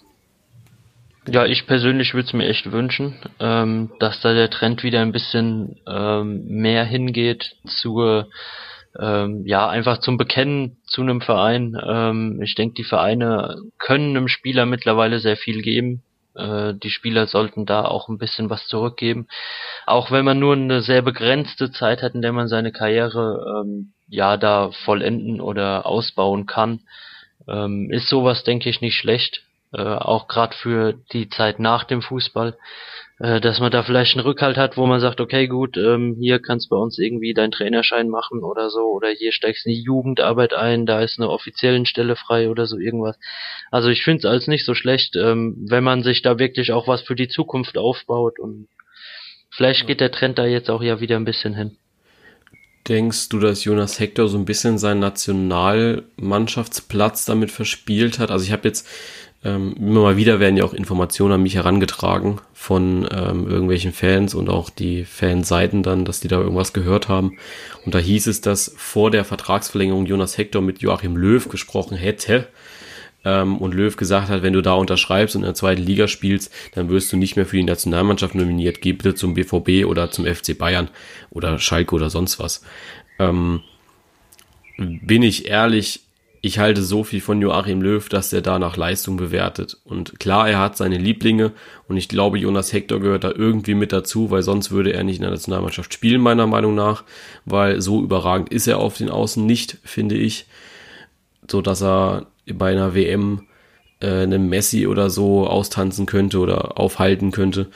Ja, ich persönlich würde es mir echt wünschen, ähm, dass da der Trend wieder ein bisschen ähm, mehr hingeht zur, ähm, ja, einfach zum Bekennen zu einem Verein. Ähm, ich denke, die Vereine können einem Spieler mittlerweile sehr viel geben. Äh, die Spieler sollten da auch ein bisschen was zurückgeben. Auch wenn man nur eine sehr begrenzte Zeit hat, in der man seine Karriere ähm, ja da vollenden oder ausbauen kann, ähm, ist sowas, denke ich, nicht schlecht. Äh, auch gerade für die Zeit nach dem Fußball, äh, dass man da vielleicht einen Rückhalt hat, wo man sagt, okay, gut, ähm, hier kannst du bei uns irgendwie deinen Trainerschein machen oder so, oder hier steigst in die Jugendarbeit ein, da ist eine offiziellen Stelle frei oder so irgendwas. Also ich finde es als nicht so schlecht, ähm, wenn man sich da wirklich auch was für die Zukunft aufbaut und vielleicht geht der Trend da jetzt auch ja wieder ein bisschen hin. Denkst du, dass Jonas Hector so ein bisschen seinen Nationalmannschaftsplatz damit verspielt hat? Also ich habe jetzt ähm, immer mal wieder werden ja auch Informationen an mich herangetragen von ähm, irgendwelchen Fans und auch die Fanseiten dann, dass die da irgendwas gehört haben. Und da hieß es, dass vor der Vertragsverlängerung Jonas Hector mit Joachim Löw gesprochen hätte ähm, und Löw gesagt hat, wenn du da unterschreibst und in der zweiten Liga spielst, dann wirst du nicht mehr für die Nationalmannschaft nominiert. Geh bitte zum BVB oder zum FC Bayern oder Schalke oder sonst was. Ähm, bin ich ehrlich, ich halte so viel von Joachim Löw, dass er da nach Leistung bewertet. Und klar, er hat seine Lieblinge und ich glaube, Jonas Hector gehört da irgendwie mit dazu, weil sonst würde er nicht in der Nationalmannschaft spielen, meiner Meinung nach, weil so überragend ist er auf den Außen nicht, finde ich, so dass er bei einer WM äh, einem Messi oder so austanzen könnte oder aufhalten könnte.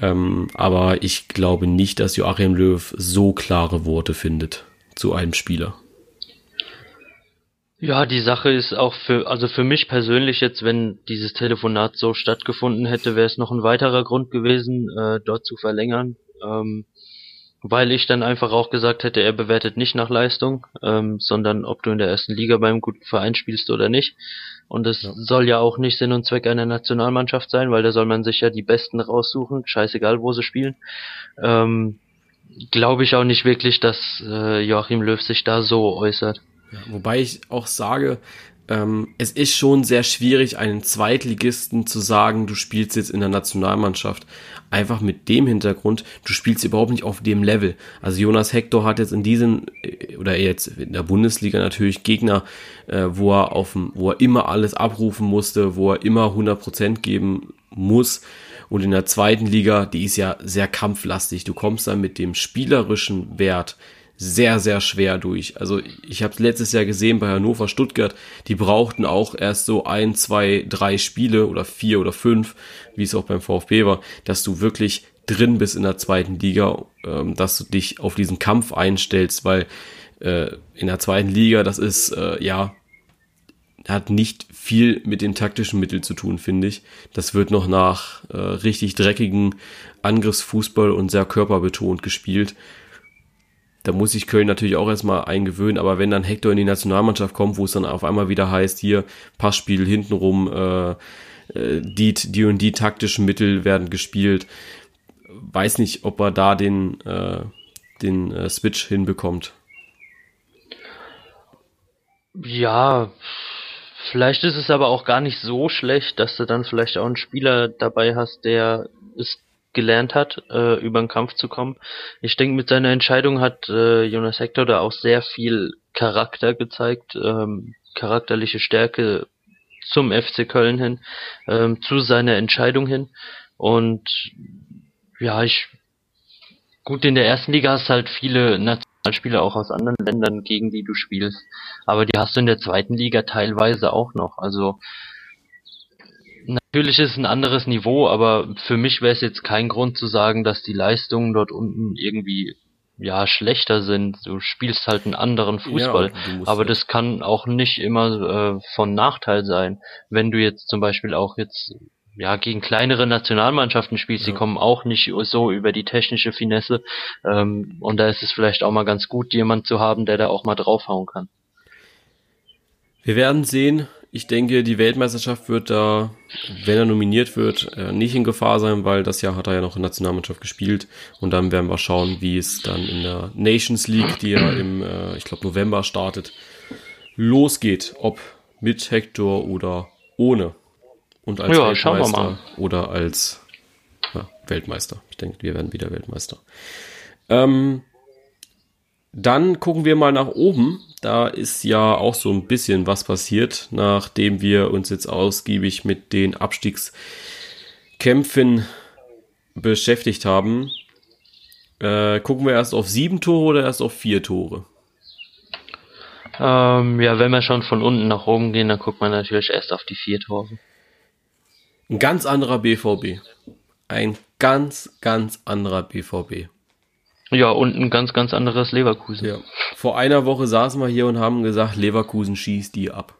Ähm, aber ich glaube nicht, dass Joachim Löw so klare Worte findet zu einem Spieler. Ja, die Sache ist auch für, also für mich persönlich jetzt, wenn dieses Telefonat so stattgefunden hätte, wäre es noch ein weiterer Grund gewesen, äh, dort zu verlängern. Ähm, weil ich dann einfach auch gesagt hätte, er bewertet nicht nach Leistung, ähm, sondern ob du in der ersten Liga beim guten Verein spielst oder nicht. Und es ja. soll ja auch nicht Sinn und Zweck einer Nationalmannschaft sein, weil da soll man sich ja die Besten raussuchen, scheißegal wo sie spielen. Ähm, Glaube ich auch nicht wirklich, dass äh, Joachim Löw sich da so äußert. Ja, wobei ich auch sage, ähm, es ist schon sehr schwierig, einen Zweitligisten zu sagen, du spielst jetzt in der Nationalmannschaft. Einfach mit dem Hintergrund, du spielst überhaupt nicht auf dem Level. Also Jonas Hector hat jetzt in diesem, äh, oder jetzt in der Bundesliga natürlich Gegner, äh, wo er auf wo er immer alles abrufen musste, wo er immer 100% geben muss. Und in der zweiten Liga, die ist ja sehr kampflastig. Du kommst dann mit dem spielerischen Wert sehr, sehr schwer durch. Also ich habe letztes Jahr gesehen bei Hannover Stuttgart, die brauchten auch erst so ein, zwei, drei Spiele oder vier oder fünf, wie es auch beim VfB war, dass du wirklich drin bist in der zweiten Liga, ähm, dass du dich auf diesen Kampf einstellst, weil äh, in der zweiten Liga, das ist, äh, ja, hat nicht viel mit den taktischen Mitteln zu tun, finde ich. Das wird noch nach äh, richtig dreckigen Angriffsfußball und sehr körperbetont gespielt da muss sich Köln natürlich auch erstmal eingewöhnen, aber wenn dann Hector in die Nationalmannschaft kommt, wo es dann auf einmal wieder heißt, hier Passspiel hintenrum, äh, äh, die, die und die taktischen Mittel werden gespielt, weiß nicht, ob er da den, äh, den äh, Switch hinbekommt. Ja, vielleicht ist es aber auch gar nicht so schlecht, dass du dann vielleicht auch einen Spieler dabei hast, der es gelernt hat, äh, über den Kampf zu kommen. Ich denke, mit seiner Entscheidung hat äh, Jonas Hector da auch sehr viel Charakter gezeigt, ähm, charakterliche Stärke zum FC Köln hin, ähm, zu seiner Entscheidung hin. Und ja, ich gut in der ersten Liga hast halt viele Nationalspieler auch aus anderen Ländern, gegen die du spielst. Aber die hast du in der zweiten Liga teilweise auch noch. Also natürlich ist es ein anderes Niveau, aber für mich wäre es jetzt kein Grund zu sagen, dass die Leistungen dort unten irgendwie ja schlechter sind. Du spielst halt einen anderen Fußball, ja, aber das kann auch nicht immer äh, von Nachteil sein, wenn du jetzt zum Beispiel auch jetzt ja gegen kleinere Nationalmannschaften spielst, ja. die kommen auch nicht so über die technische Finesse ähm, und da ist es vielleicht auch mal ganz gut, jemand zu haben, der da auch mal draufhauen kann. Wir werden sehen, ich denke, die Weltmeisterschaft wird da, wenn er nominiert wird, äh, nicht in Gefahr sein, weil das Jahr hat er ja noch in der Nationalmannschaft gespielt. Und dann werden wir schauen, wie es dann in der Nations League, die ja im, äh, ich glaube, November startet, losgeht. Ob mit Hector oder ohne. Und als ja, Weltmeister oder als ja, Weltmeister. Ich denke, wir werden wieder Weltmeister. Ähm, dann gucken wir mal nach oben. Da ist ja auch so ein bisschen was passiert, nachdem wir uns jetzt ausgiebig mit den Abstiegskämpfen beschäftigt haben. Äh, gucken wir erst auf sieben Tore oder erst auf vier Tore? Ähm, ja, wenn wir schon von unten nach oben gehen, dann guckt man natürlich erst auf die vier Tore. Ein ganz anderer BVB. Ein ganz, ganz anderer BVB. Ja, und ein ganz, ganz anderes Leverkusen. Ja. Vor einer Woche saßen wir hier und haben gesagt, Leverkusen schießt die ab.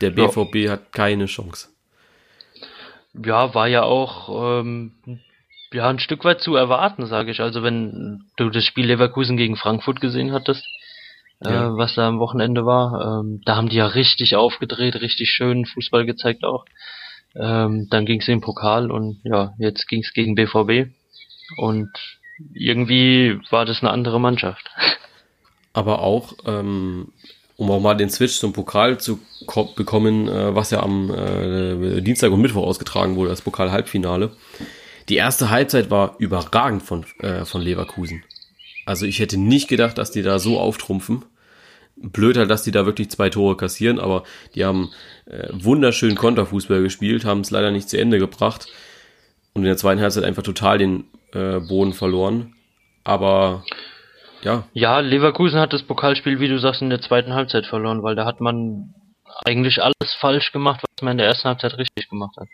Der BVB ja. hat keine Chance. Ja, war ja auch ähm, ja ein Stück weit zu erwarten, sage ich. Also wenn du das Spiel Leverkusen gegen Frankfurt gesehen hattest, äh, ja. äh, was da am Wochenende war, ähm, da haben die ja richtig aufgedreht, richtig schön Fußball gezeigt auch. Ähm, dann ging es im Pokal und ja, jetzt ging es gegen BVB und irgendwie war das eine andere Mannschaft. Aber auch, ähm, um auch mal den Switch zum Pokal zu bekommen, äh, was ja am äh, Dienstag und Mittwoch ausgetragen wurde, das Pokal-Halbfinale. Die erste Halbzeit war überragend von, äh, von Leverkusen. Also ich hätte nicht gedacht, dass die da so auftrumpfen. Blöd halt, dass die da wirklich zwei Tore kassieren, aber die haben äh, wunderschönen Konterfußball gespielt, haben es leider nicht zu Ende gebracht und in der zweiten Halbzeit einfach total den äh, Boden verloren. Aber ja. Ja, Leverkusen hat das Pokalspiel, wie du sagst, in der zweiten Halbzeit verloren, weil da hat man eigentlich alles falsch gemacht, was man in der ersten Halbzeit richtig gemacht hat.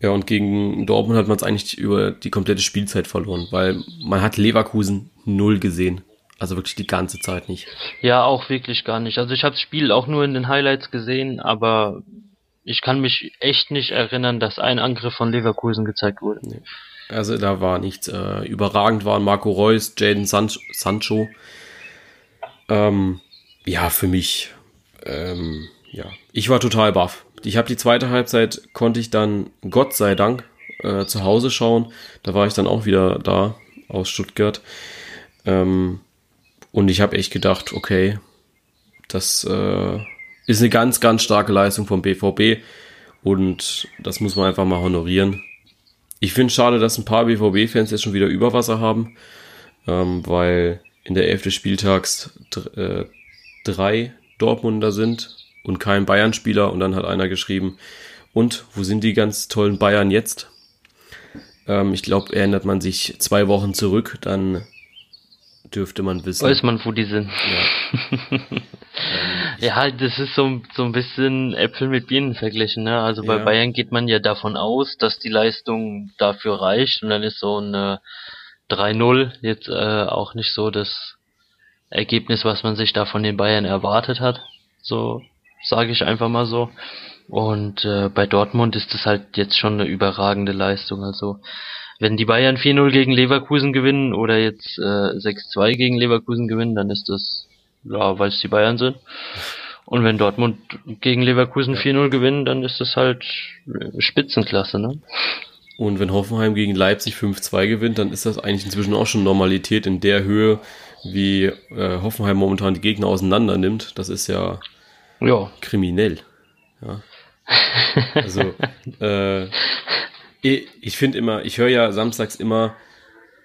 Ja, und gegen Dortmund hat man es eigentlich über die komplette Spielzeit verloren, weil man hat Leverkusen null gesehen. Also wirklich die ganze Zeit nicht. Ja, auch wirklich gar nicht. Also ich habe das Spiel auch nur in den Highlights gesehen, aber ich kann mich echt nicht erinnern, dass ein Angriff von Leverkusen gezeigt wurde. Nee. Also da war nichts. Äh, überragend waren Marco Reus, Jaden San Sancho. Ähm, ja, für mich, ähm, ja, ich war total baff. Ich habe die zweite Halbzeit, konnte ich dann, Gott sei Dank, äh, zu Hause schauen. Da war ich dann auch wieder da aus Stuttgart. Ähm, und ich habe echt gedacht, okay, das äh, ist eine ganz, ganz starke Leistung vom BVB. Und das muss man einfach mal honorieren. Ich finde es schade, dass ein paar BVB-Fans jetzt schon wieder Überwasser haben, ähm, weil in der Elf des Spieltags äh, drei Dortmunder sind und kein Bayern-Spieler. Und dann hat einer geschrieben, und wo sind die ganz tollen Bayern jetzt? Ähm, ich glaube, erinnert man sich zwei Wochen zurück, dann dürfte man wissen. Weiß man, wo die sind. Ja, ähm, ja das ist so, so ein bisschen Äpfel mit Birnen verglichen. Ne? Also bei ja. Bayern geht man ja davon aus, dass die Leistung dafür reicht und dann ist so ein 3-0 jetzt äh, auch nicht so das Ergebnis, was man sich da von den Bayern erwartet hat. So sage ich einfach mal so. Und äh, bei Dortmund ist das halt jetzt schon eine überragende Leistung. Also wenn die Bayern 4-0 gegen Leverkusen gewinnen oder jetzt äh, 6-2 gegen Leverkusen gewinnen, dann ist das, ja, weil es die Bayern sind. Und wenn Dortmund gegen Leverkusen 4-0 gewinnen, dann ist das halt Spitzenklasse, ne? Und wenn Hoffenheim gegen Leipzig 5-2 gewinnt, dann ist das eigentlich inzwischen auch schon Normalität in der Höhe, wie äh, Hoffenheim momentan die Gegner auseinander nimmt. Das ist ja, ja. kriminell. Ja. Also, äh, ich finde immer, ich höre ja samstags immer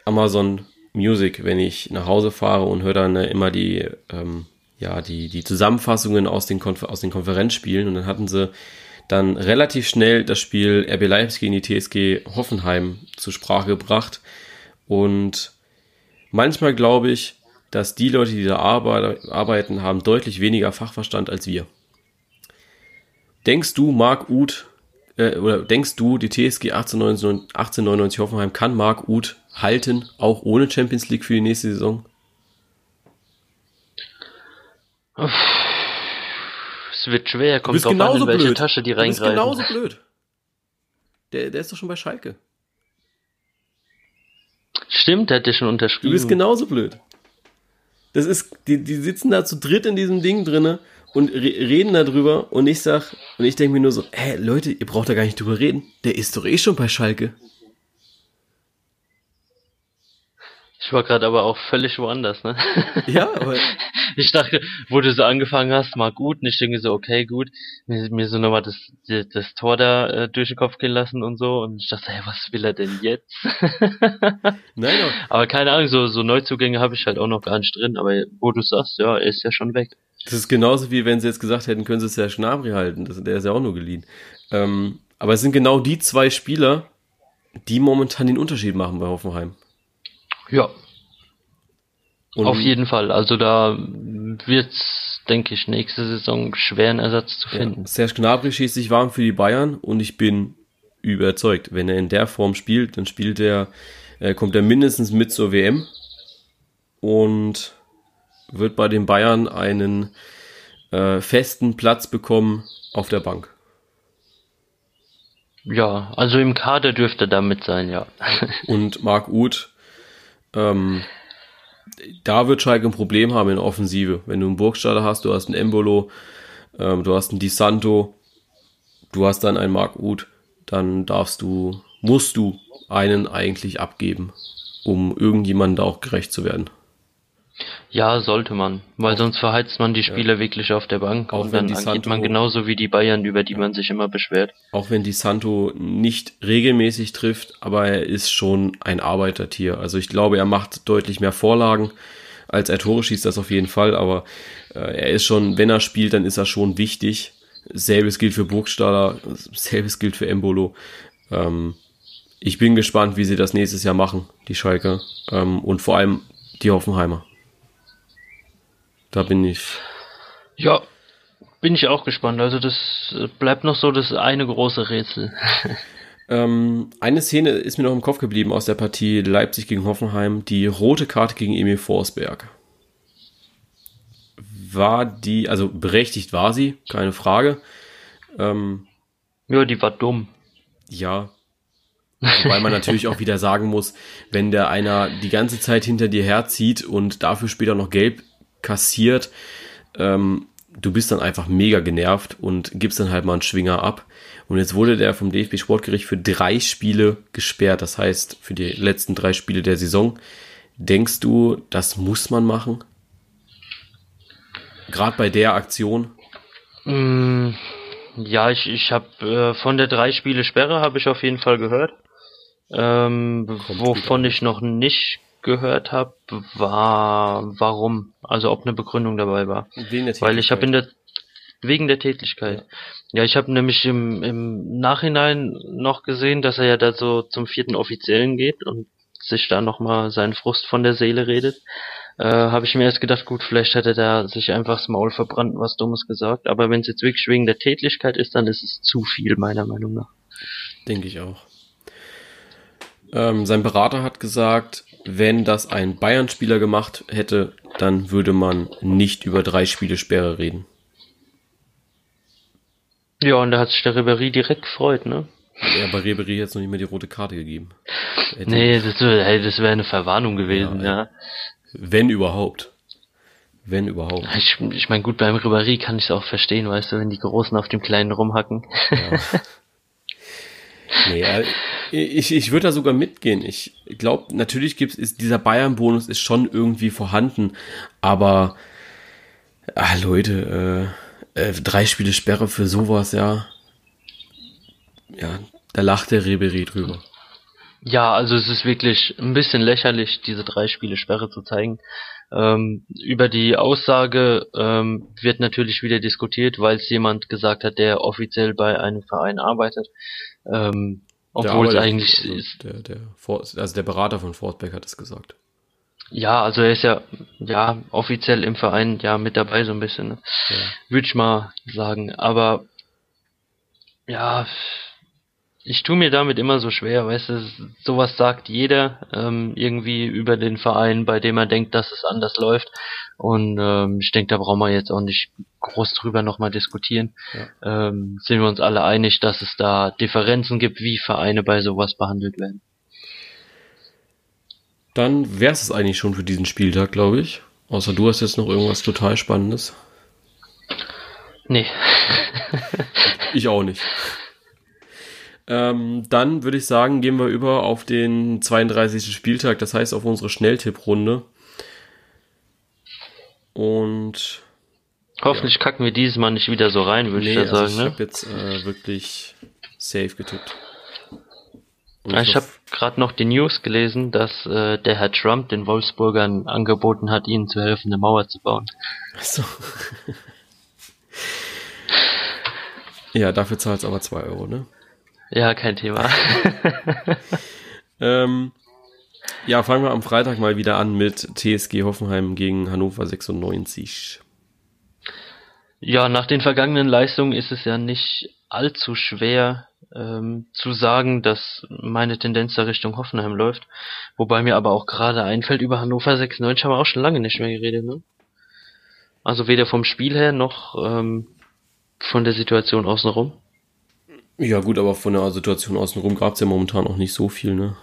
Amazon Music, wenn ich nach Hause fahre und höre dann äh, immer die, ähm, ja, die, die Zusammenfassungen aus den, Konfer aus den Konferenzspielen und dann hatten sie dann relativ schnell das Spiel RB Leipzig gegen die TSG Hoffenheim zur Sprache gebracht. Und manchmal glaube ich, dass die Leute, die da arbeiten, haben deutlich weniger Fachverstand als wir. Denkst du, Marc Uth, äh, oder denkst du, die TSG 1899, 1899 Hoffenheim kann Marc Uth halten, auch ohne Champions League für die nächste Saison? Es wird schwer, kommt drauf an, in welche blöd. Tasche die reingreifen. Du bist genauso blöd. Der, der ist doch schon bei Schalke. Stimmt, der hat dir schon unterschrieben. Du bist genauso blöd. Das ist, die, die sitzen da zu dritt in diesem Ding drinne und re reden darüber und ich sag, und ich denke mir nur so, hä, Leute, ihr braucht da gar nicht drüber reden. Der ist doch eh schon bei Schalke. Ich war gerade aber auch völlig woanders, ne? Ja, aber. ich dachte, wo du so angefangen hast, mal gut, und ich denke so, okay, gut, mir, mir so nochmal das, das Tor da äh, durch den Kopf gehen lassen und so, und ich dachte, hey, was will er denn jetzt? Nein, aber, aber keine Ahnung, so, so Neuzugänge habe ich halt auch noch gar nicht drin, aber wo du sagst, ja, er ist ja schon weg. Das ist genauso wie wenn sie jetzt gesagt hätten, können sie es ja Schnabri halten, das, der ist ja auch nur geliehen. Ähm, aber es sind genau die zwei Spieler, die momentan den Unterschied machen bei Hoffenheim. Ja. Und Auf jeden Fall. Also da wird's, denke ich, nächste Saison schwer einen Ersatz zu finden. Ja, Serge Gnabry schießt sich warm für die Bayern und ich bin überzeugt, wenn er in der Form spielt, dann spielt er, äh, kommt er mindestens mit zur WM und wird bei den Bayern einen äh, festen Platz bekommen auf der Bank. Ja, also im Kader dürfte er damit sein, ja. und Marc Uth ähm, da wird Schalke ein Problem haben in Offensive. Wenn du einen Burgstaller hast, du hast einen Embolo, ähm, du hast einen Di Santo, du hast dann einen Mark Uth, dann darfst du, musst du einen eigentlich abgeben, um irgendjemandem da auch gerecht zu werden. Ja, sollte man, weil sonst verheizt man die Spieler ja. wirklich auf der Bank auch und dann agiert man genauso wie die Bayern, über die man sich immer beschwert. Auch wenn die Santo nicht regelmäßig trifft, aber er ist schon ein Arbeitertier. Also ich glaube, er macht deutlich mehr Vorlagen als er Tore schießt, das auf jeden Fall, aber äh, er ist schon, wenn er spielt, dann ist er schon wichtig. Selbes gilt für Burgstaller, selbes gilt für Embolo. Ähm, ich bin gespannt, wie sie das nächstes Jahr machen, die Schalke. Ähm, und vor allem die Hoffenheimer. Da bin ich. Ja, bin ich auch gespannt. Also das bleibt noch so das eine große Rätsel. ähm, eine Szene ist mir noch im Kopf geblieben aus der Partie Leipzig gegen Hoffenheim, die rote Karte gegen Emil Forsberg. War die, also berechtigt war sie, keine Frage. Ähm, ja, die war dumm. Ja. Weil man natürlich auch wieder sagen muss, wenn der einer die ganze Zeit hinter dir herzieht und dafür später noch gelb kassiert. Ähm, du bist dann einfach mega genervt und gibst dann halt mal einen Schwinger ab. Und jetzt wurde der vom DFB Sportgericht für drei Spiele gesperrt. Das heißt, für die letzten drei Spiele der Saison. Denkst du, das muss man machen? Gerade bei der Aktion? Mm, ja, ich, ich habe äh, von der drei Spiele Sperre habe ich auf jeden Fall gehört. Ähm, wovon ich noch nicht gehört habe, war warum, also ob eine Begründung dabei war. Weil ich habe in der wegen der Tätigkeit. Ja, ja ich habe nämlich im, im Nachhinein noch gesehen, dass er ja da so zum vierten Offiziellen geht und sich da nochmal seinen Frust von der Seele redet. Äh, habe ich mir erst gedacht, gut, vielleicht hätte er da sich einfach das Maul verbrannt, was Dummes gesagt. Aber wenn es jetzt wirklich wegen der Tätigkeit ist, dann ist es zu viel, meiner Meinung nach. Denke ich auch. Ähm, sein Berater hat gesagt, wenn das ein Bayern-Spieler gemacht hätte, dann würde man nicht über drei Spiele Sperre reden. Ja, und da hat sich der Ribery direkt gefreut, ne? Ja, bei Ribery jetzt noch nicht mehr die rote Karte gegeben. Nee, das, hey, das wäre eine Verwarnung gewesen, ja, ja. Wenn überhaupt. Wenn überhaupt. Ich, ich meine, gut, beim Ribery kann ich es auch verstehen, weißt du, wenn die Großen auf dem Kleinen rumhacken. Ja. Nee, ich, ich würde da sogar mitgehen. Ich glaube, natürlich gibt es, dieser Bayern-Bonus ist schon irgendwie vorhanden, aber ah, Leute, äh, äh, drei Spiele Sperre für sowas, ja. Ja, da lacht der Ribery drüber. Ja, also es ist wirklich ein bisschen lächerlich, diese drei Spiele Sperre zu zeigen. Ähm, über die Aussage ähm, wird natürlich wieder diskutiert, weil es jemand gesagt hat, der offiziell bei einem Verein arbeitet. Ähm, obwohl es eigentlich also ist. Der, der, also der Berater von Forsberg hat es gesagt. Ja, also er ist ja, ja, offiziell im Verein ja mit dabei so ein bisschen. Ne? Ja. Würde ich mal sagen. Aber ja, ich tue mir damit immer so schwer, weißt du, sowas sagt jeder ähm, irgendwie über den Verein, bei dem er denkt, dass es anders läuft. Und ähm, ich denke, da brauchen wir jetzt auch nicht groß drüber nochmal diskutieren. Ja. Ähm, sind wir uns alle einig, dass es da Differenzen gibt, wie Vereine bei sowas behandelt werden. Dann wäre es eigentlich schon für diesen Spieltag, glaube ich. Außer du hast jetzt noch irgendwas total Spannendes. Nee. ich auch nicht. Ähm, dann würde ich sagen, gehen wir über auf den 32. Spieltag, das heißt auf unsere Schnelltipprunde. Und hoffentlich ja. kacken wir dieses Mal nicht wieder so rein, würde nee, ich ja also sagen. Ich ne? habe jetzt äh, wirklich safe getippt. Und ich habe gerade noch die News gelesen, dass äh, der Herr Trump den Wolfsburgern angeboten hat, ihnen zu helfen, eine Mauer zu bauen. Achso. ja, dafür zahlt es aber 2 Euro, ne? Ja, kein Thema. ähm, ja, fangen wir am Freitag mal wieder an mit TSG Hoffenheim gegen Hannover 96. Ja, nach den vergangenen Leistungen ist es ja nicht allzu schwer ähm, zu sagen, dass meine Tendenz da Richtung Hoffenheim läuft. Wobei mir aber auch gerade einfällt, über Hannover 96 haben wir auch schon lange nicht mehr geredet. Ne? Also weder vom Spiel her noch ähm, von der Situation außenrum. Ja, gut, aber von der Situation außenrum gab es ja momentan auch nicht so viel, ne?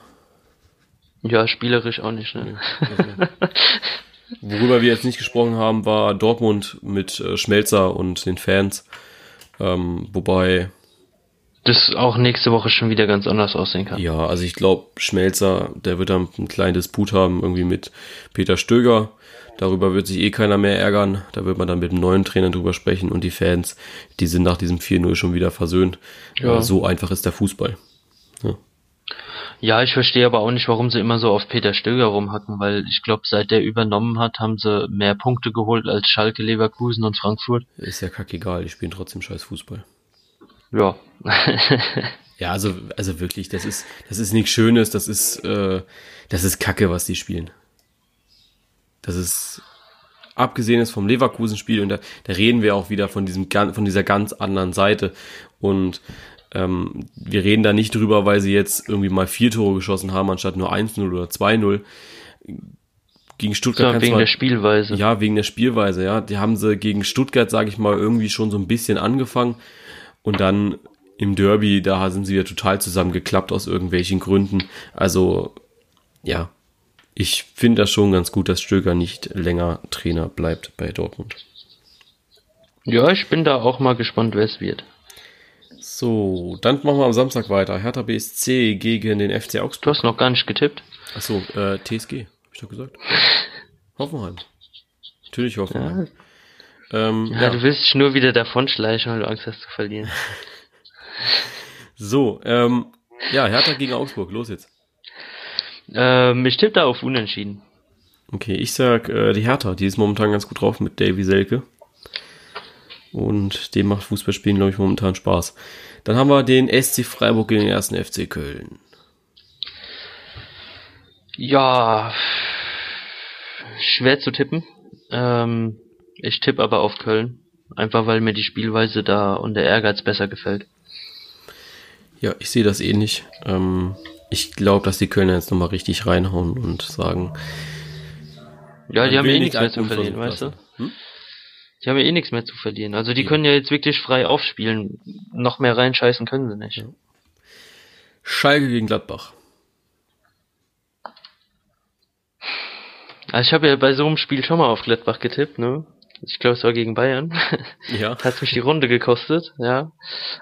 Ja, spielerisch auch nicht, ne? Also, worüber wir jetzt nicht gesprochen haben, war Dortmund mit äh, Schmelzer und den Fans. Ähm, wobei. Das auch nächste Woche schon wieder ganz anders aussehen kann. Ja, also ich glaube, Schmelzer, der wird dann einen kleinen Disput haben, irgendwie mit Peter Stöger. Darüber wird sich eh keiner mehr ärgern. Da wird man dann mit dem neuen Trainer drüber sprechen und die Fans, die sind nach diesem 4-0 schon wieder versöhnt. Ja. So einfach ist der Fußball. Ja. ja. ich verstehe aber auch nicht, warum sie immer so auf Peter Stöger rumhacken, weil ich glaube, seit der übernommen hat, haben sie mehr Punkte geholt als Schalke, Leverkusen und Frankfurt. Ist ja kackegal, die spielen trotzdem scheiß Fußball. Ja. ja, also, also wirklich, das ist, das ist nichts Schönes, das ist, äh, das ist Kacke, was die spielen dass es abgesehen ist vom Leverkusen-Spiel und da, da reden wir auch wieder von diesem von dieser ganz anderen Seite und ähm, wir reden da nicht drüber, weil sie jetzt irgendwie mal vier Tore geschossen haben anstatt nur 1-0 oder 2-0 gegen Stuttgart. Ja, wegen mal, der Spielweise. Ja, wegen der Spielweise, ja. Die haben sie gegen Stuttgart, sage ich mal, irgendwie schon so ein bisschen angefangen und dann im Derby, da sind sie wieder total zusammengeklappt aus irgendwelchen Gründen. Also, ja, ich finde das schon ganz gut, dass Stöger nicht länger Trainer bleibt bei Dortmund. Ja, ich bin da auch mal gespannt, wer es wird. So, dann machen wir am Samstag weiter. Hertha BSC gegen den FC Augsburg. Du hast noch gar nicht getippt. Achso, äh, TSG, hab ich doch gesagt. Hoffenheim. Natürlich Hoffenheim. Ja. Ähm, ja, ja, du willst dich nur wieder davon schleichen, weil du Angst hast zu verlieren. so, ähm, ja, Hertha gegen Augsburg, los jetzt. Ähm, ich tippe da auf Unentschieden. Okay, ich sag äh, die Hertha, die ist momentan ganz gut drauf mit Davy Selke. Und dem macht Fußballspielen, glaube ich, momentan Spaß. Dann haben wir den SC Freiburg gegen den ersten FC Köln. Ja, schwer zu tippen. Ähm, ich tippe aber auf Köln. Einfach weil mir die Spielweise da und der Ehrgeiz besser gefällt. Ja, ich sehe das ähnlich. Ähm, ich glaube, dass die Kölner jetzt nochmal richtig reinhauen und sagen. Ja, die haben eh nichts mehr zu verlieren, weißt du? Hm? Die haben ja eh nichts mehr zu verlieren. Also die ja. können ja jetzt wirklich frei aufspielen. Noch mehr reinscheißen können sie nicht. Ja. Schalke gegen Gladbach. Also ich habe ja bei so einem Spiel schon mal auf Gladbach getippt, ne? Ich glaube, es war gegen Bayern. Ja. Hat mich die Runde gekostet, ja.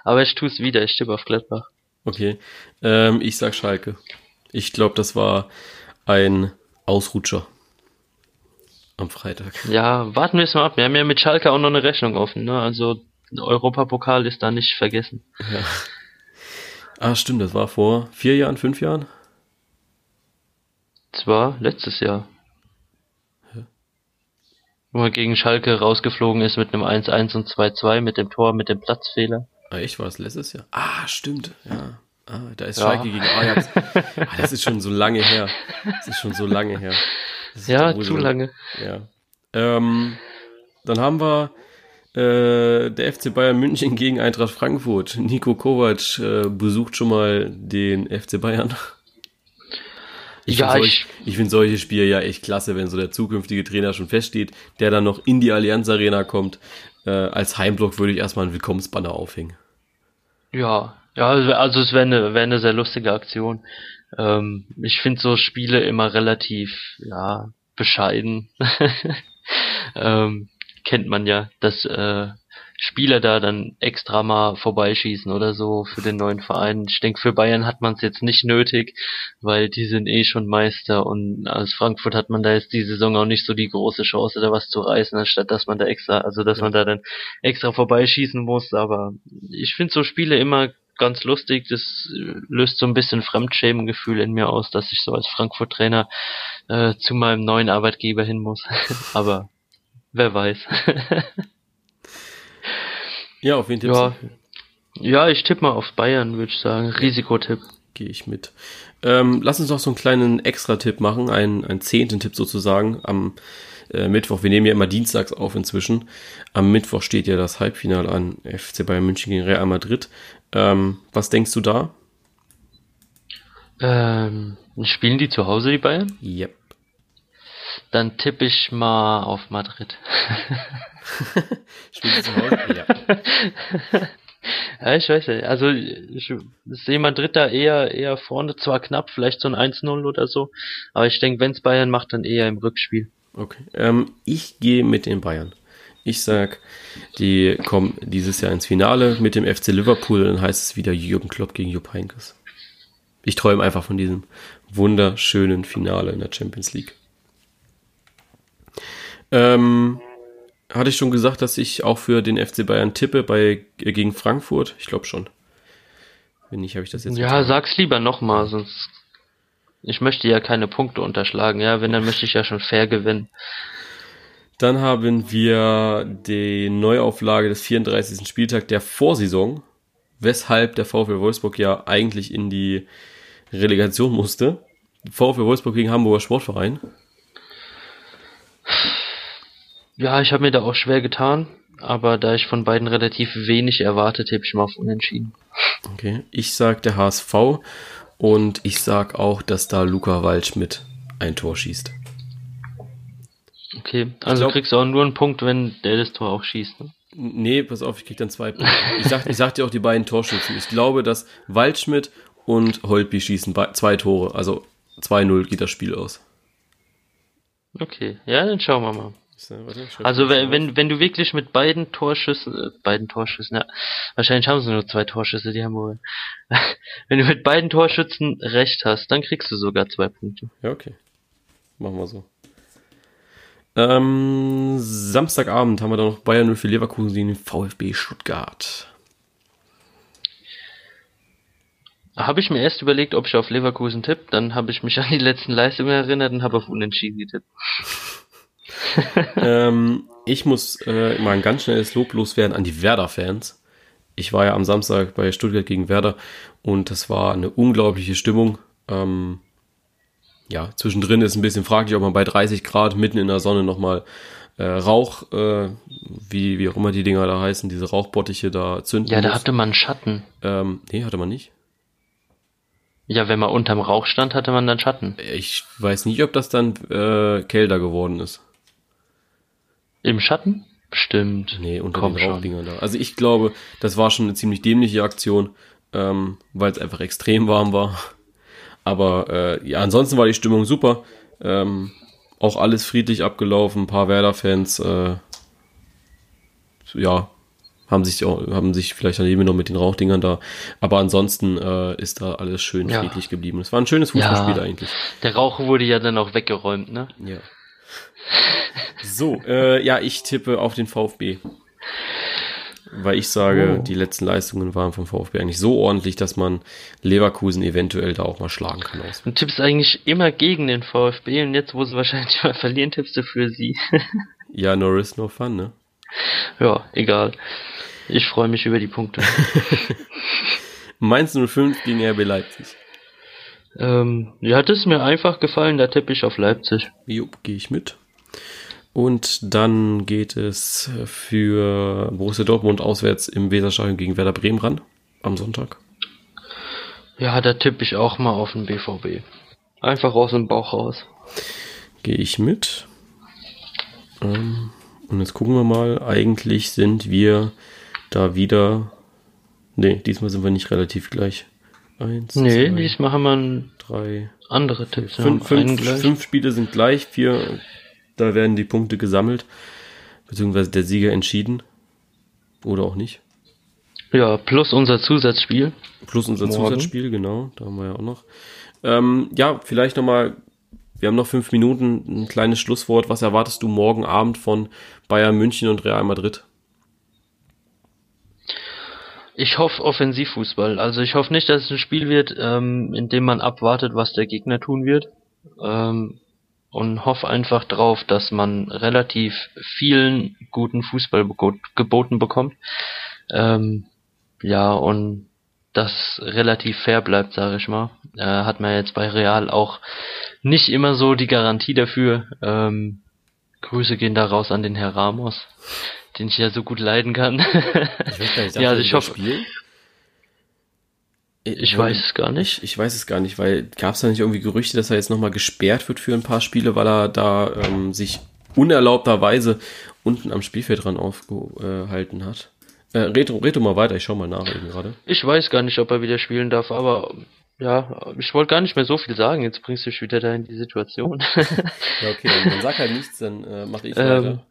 Aber ich tue es wieder, ich tippe auf Gladbach. Okay. Ähm, ich sag Schalke. Ich glaube, das war ein Ausrutscher am Freitag. Ja, warten wir es mal ab. Wir haben ja mit Schalke auch noch eine Rechnung offen. Ne? Also Europapokal ist da nicht vergessen. Ja. Ah, stimmt, das war vor vier Jahren, fünf Jahren? Das war letztes Jahr. wo er gegen Schalke rausgeflogen ist mit einem 1-1 und 2-2 mit dem Tor, mit dem Platzfehler. Ah, echt, war es letztes Jahr? Ah, stimmt, ja. Ah, da ist ja. Schalke gegen Ajax. ah, das ist schon so lange her. Das ist schon so lange her. Ja, zu lange. Ja. Ähm, dann haben wir äh, der FC Bayern München gegen Eintracht Frankfurt. Nico Kovac äh, besucht schon mal den FC Bayern. Ich ja, finde solch, ich, ich find solche Spiele ja echt klasse, wenn so der zukünftige Trainer schon feststeht, der dann noch in die Allianz Arena kommt. Äh, als Heimblock würde ich erstmal einen Willkommensbanner aufhängen. Ja, ja, also es wäre eine, wär eine sehr lustige Aktion. Ähm, ich finde so Spiele immer relativ, ja, bescheiden. ähm, kennt man ja, dass äh, Spieler da dann extra mal vorbeischießen oder so für den neuen Verein. Ich denke, für Bayern hat man es jetzt nicht nötig, weil die sind eh schon Meister und als Frankfurt hat man da jetzt die Saison auch nicht so die große Chance, da was zu reißen, anstatt dass man da extra, also dass man da dann extra vorbeischießen muss. Aber ich finde so Spiele immer ganz lustig. Das löst so ein bisschen Fremdschämengefühl in mir aus, dass ich so als Frankfurt-Trainer äh, zu meinem neuen Arbeitgeber hin muss. Aber wer weiß. ja, auf wen tippst ja. Ja, ich tippe mal auf Bayern, würde ich sagen. Risikotipp. Gehe ich mit. Ähm, lass uns noch so einen kleinen Extra-Tipp machen, einen, einen zehnten Tipp sozusagen am äh, Mittwoch. Wir nehmen ja immer dienstags auf inzwischen. Am Mittwoch steht ja das Halbfinale an FC Bayern München gegen Real Madrid. Ähm, was denkst du da? Ähm, spielen die zu Hause, die Bayern? Yep. Dann tippe ich mal auf Madrid. spielen die zu Hause? Ja. ja, ich weiß nicht. Also ich, ich sehe Madrid da eher eher vorne, zwar knapp, vielleicht so ein 1-0 oder so, aber ich denke, wenn es Bayern macht, dann eher im Rückspiel. Okay. Ähm, ich gehe mit den Bayern. Ich sag, die kommen dieses Jahr ins Finale mit dem FC Liverpool, dann heißt es wieder Jürgen Klopp gegen Jupp Heynckes. Ich träume einfach von diesem wunderschönen Finale in der Champions League. Ähm, hatte ich schon gesagt, dass ich auch für den FC Bayern tippe bei äh, gegen Frankfurt? Ich glaube schon. Wenn nicht, habe ich das jetzt. Ja, getan. sag's lieber nochmal, sonst. Ich möchte ja keine Punkte unterschlagen. Ja, wenn, dann möchte ich ja schon fair gewinnen. Dann haben wir die Neuauflage des 34. Spieltag der Vorsaison, weshalb der VfL Wolfsburg ja eigentlich in die Relegation musste. VfL Wolfsburg gegen Hamburger Sportverein. Ja, ich habe mir da auch schwer getan, aber da ich von beiden relativ wenig erwartet, habe ich mal auf Unentschieden. Okay, ich sag der HSV und ich sag auch, dass da Luca Waldschmidt ein Tor schießt. Okay, also glaub, kriegst du auch nur einen Punkt, wenn der das Tor auch schießt. Ne? Nee, pass auf, ich krieg dann zwei Punkte. Ich sag, ich sag dir auch die beiden Torschützen. Ich glaube, dass Waldschmidt und Holtby schießen zwei Tore. Also 2-0 geht das Spiel aus. Okay, ja, dann schauen wir mal. Also wenn, wenn, wenn du wirklich mit beiden Torschüssen, äh, beiden Torschüssen, ja, wahrscheinlich haben sie nur zwei Torschüsse, die haben wohl. wenn du mit beiden Torschützen recht hast, dann kriegst du sogar zwei Punkte. Ja, okay. Machen wir so. Ähm, Samstagabend haben wir dann noch Bayern 0 für Leverkusen gegen den VfB Stuttgart. Habe ich mir erst überlegt, ob ich auf Leverkusen tippe, dann habe ich mich an die letzten Leistungen erinnert und habe auf Unentschieden getippt. ähm, ich muss äh, mal ein ganz schnelles Lob loswerden an die Werder-Fans. Ich war ja am Samstag bei Stuttgart gegen Werder und das war eine unglaubliche Stimmung. Ähm, ja, zwischendrin ist ein bisschen fraglich, ob man bei 30 Grad mitten in der Sonne nochmal äh, Rauch, äh, wie, wie auch immer die Dinger da heißen, diese Rauchbottiche da zünden Ja, da muss. hatte man Schatten. Ähm, nee, hatte man nicht. Ja, wenn man unterm Rauch stand, hatte man dann Schatten. Ich weiß nicht, ob das dann äh, kälter geworden ist. Im Schatten? Bestimmt. Nee, unter Komm den Rauchdingern da. Also ich glaube, das war schon eine ziemlich dämliche Aktion, ähm, weil es einfach extrem warm war. Aber äh, ja, ansonsten war die Stimmung super. Ähm, auch alles friedlich abgelaufen. Ein paar Werder-Fans, äh, ja, haben sich, haben sich vielleicht daneben noch mit den Rauchdingern da. Aber ansonsten äh, ist da alles schön ja. friedlich geblieben. Es war ein schönes Fußballspiel ja, eigentlich. Der Rauch wurde ja dann auch weggeräumt, ne? Ja. So, äh, ja, ich tippe auf den VfB. Weil ich sage, oh. die letzten Leistungen waren vom VfB eigentlich so ordentlich, dass man Leverkusen eventuell da auch mal schlagen kann. Du tippst eigentlich immer gegen den VfB und jetzt, wo sie wahrscheinlich mal verlieren, tippst du für sie. Ja, no risk, no fun, ne? Ja, egal. Ich freue mich über die Punkte. Mainz 05 gegen RB Leipzig. Ähm, ja, das ist mir einfach gefallen, der Teppich auf Leipzig. Jo, gehe ich mit. Und dann geht es für Borussia Dortmund auswärts im Weserstadion gegen Werder Bremen ran am Sonntag. Ja, da tippe ich auch mal auf den BVB. Einfach aus dem Bauch raus. Gehe ich mit. Ähm, und jetzt gucken wir mal. Eigentlich sind wir da wieder. Ne, diesmal sind wir nicht relativ gleich. Eins, nee, zwei, diesmal haben wir drei, andere Tipps. Fünf, fünf, fünf Spiele sind gleich, vier, da werden die Punkte gesammelt, beziehungsweise der Sieger entschieden. Oder auch nicht. Ja, plus unser Zusatzspiel. Plus unser Morgen. Zusatzspiel, genau, da haben wir ja auch noch. Ähm, ja, vielleicht nochmal, wir haben noch fünf Minuten, ein kleines Schlusswort. Was erwartest du morgen Abend von Bayern München und Real Madrid? Ich hoffe Offensivfußball. Also ich hoffe nicht, dass es ein Spiel wird, ähm, in dem man abwartet, was der Gegner tun wird. Ähm, und hoffe einfach drauf, dass man relativ vielen guten Fußball geboten bekommt. Ähm, ja, und das relativ fair bleibt, sage ich mal. Äh, hat man jetzt bei Real auch nicht immer so die Garantie dafür. Ähm, Grüße gehen da raus an den Herr Ramos den ich ja so gut leiden kann. Ich weiß gar nicht, ja, also ich hoffe. Ich, ich weiß es gar nicht. Ich, ich weiß es gar nicht, weil gab es da nicht irgendwie Gerüchte, dass er jetzt nochmal gesperrt wird für ein paar Spiele, weil er da ähm, sich unerlaubterweise unten am Spielfeld dran aufgehalten hat. Äh, red, red mal weiter, ich schau mal nach eben gerade. Ich weiß gar nicht, ob er wieder spielen darf, aber ja, ich wollte gar nicht mehr so viel sagen, jetzt bringst du dich wieder da in die Situation. ja, okay, dann, dann sag halt nichts, dann äh, mache ich weiter.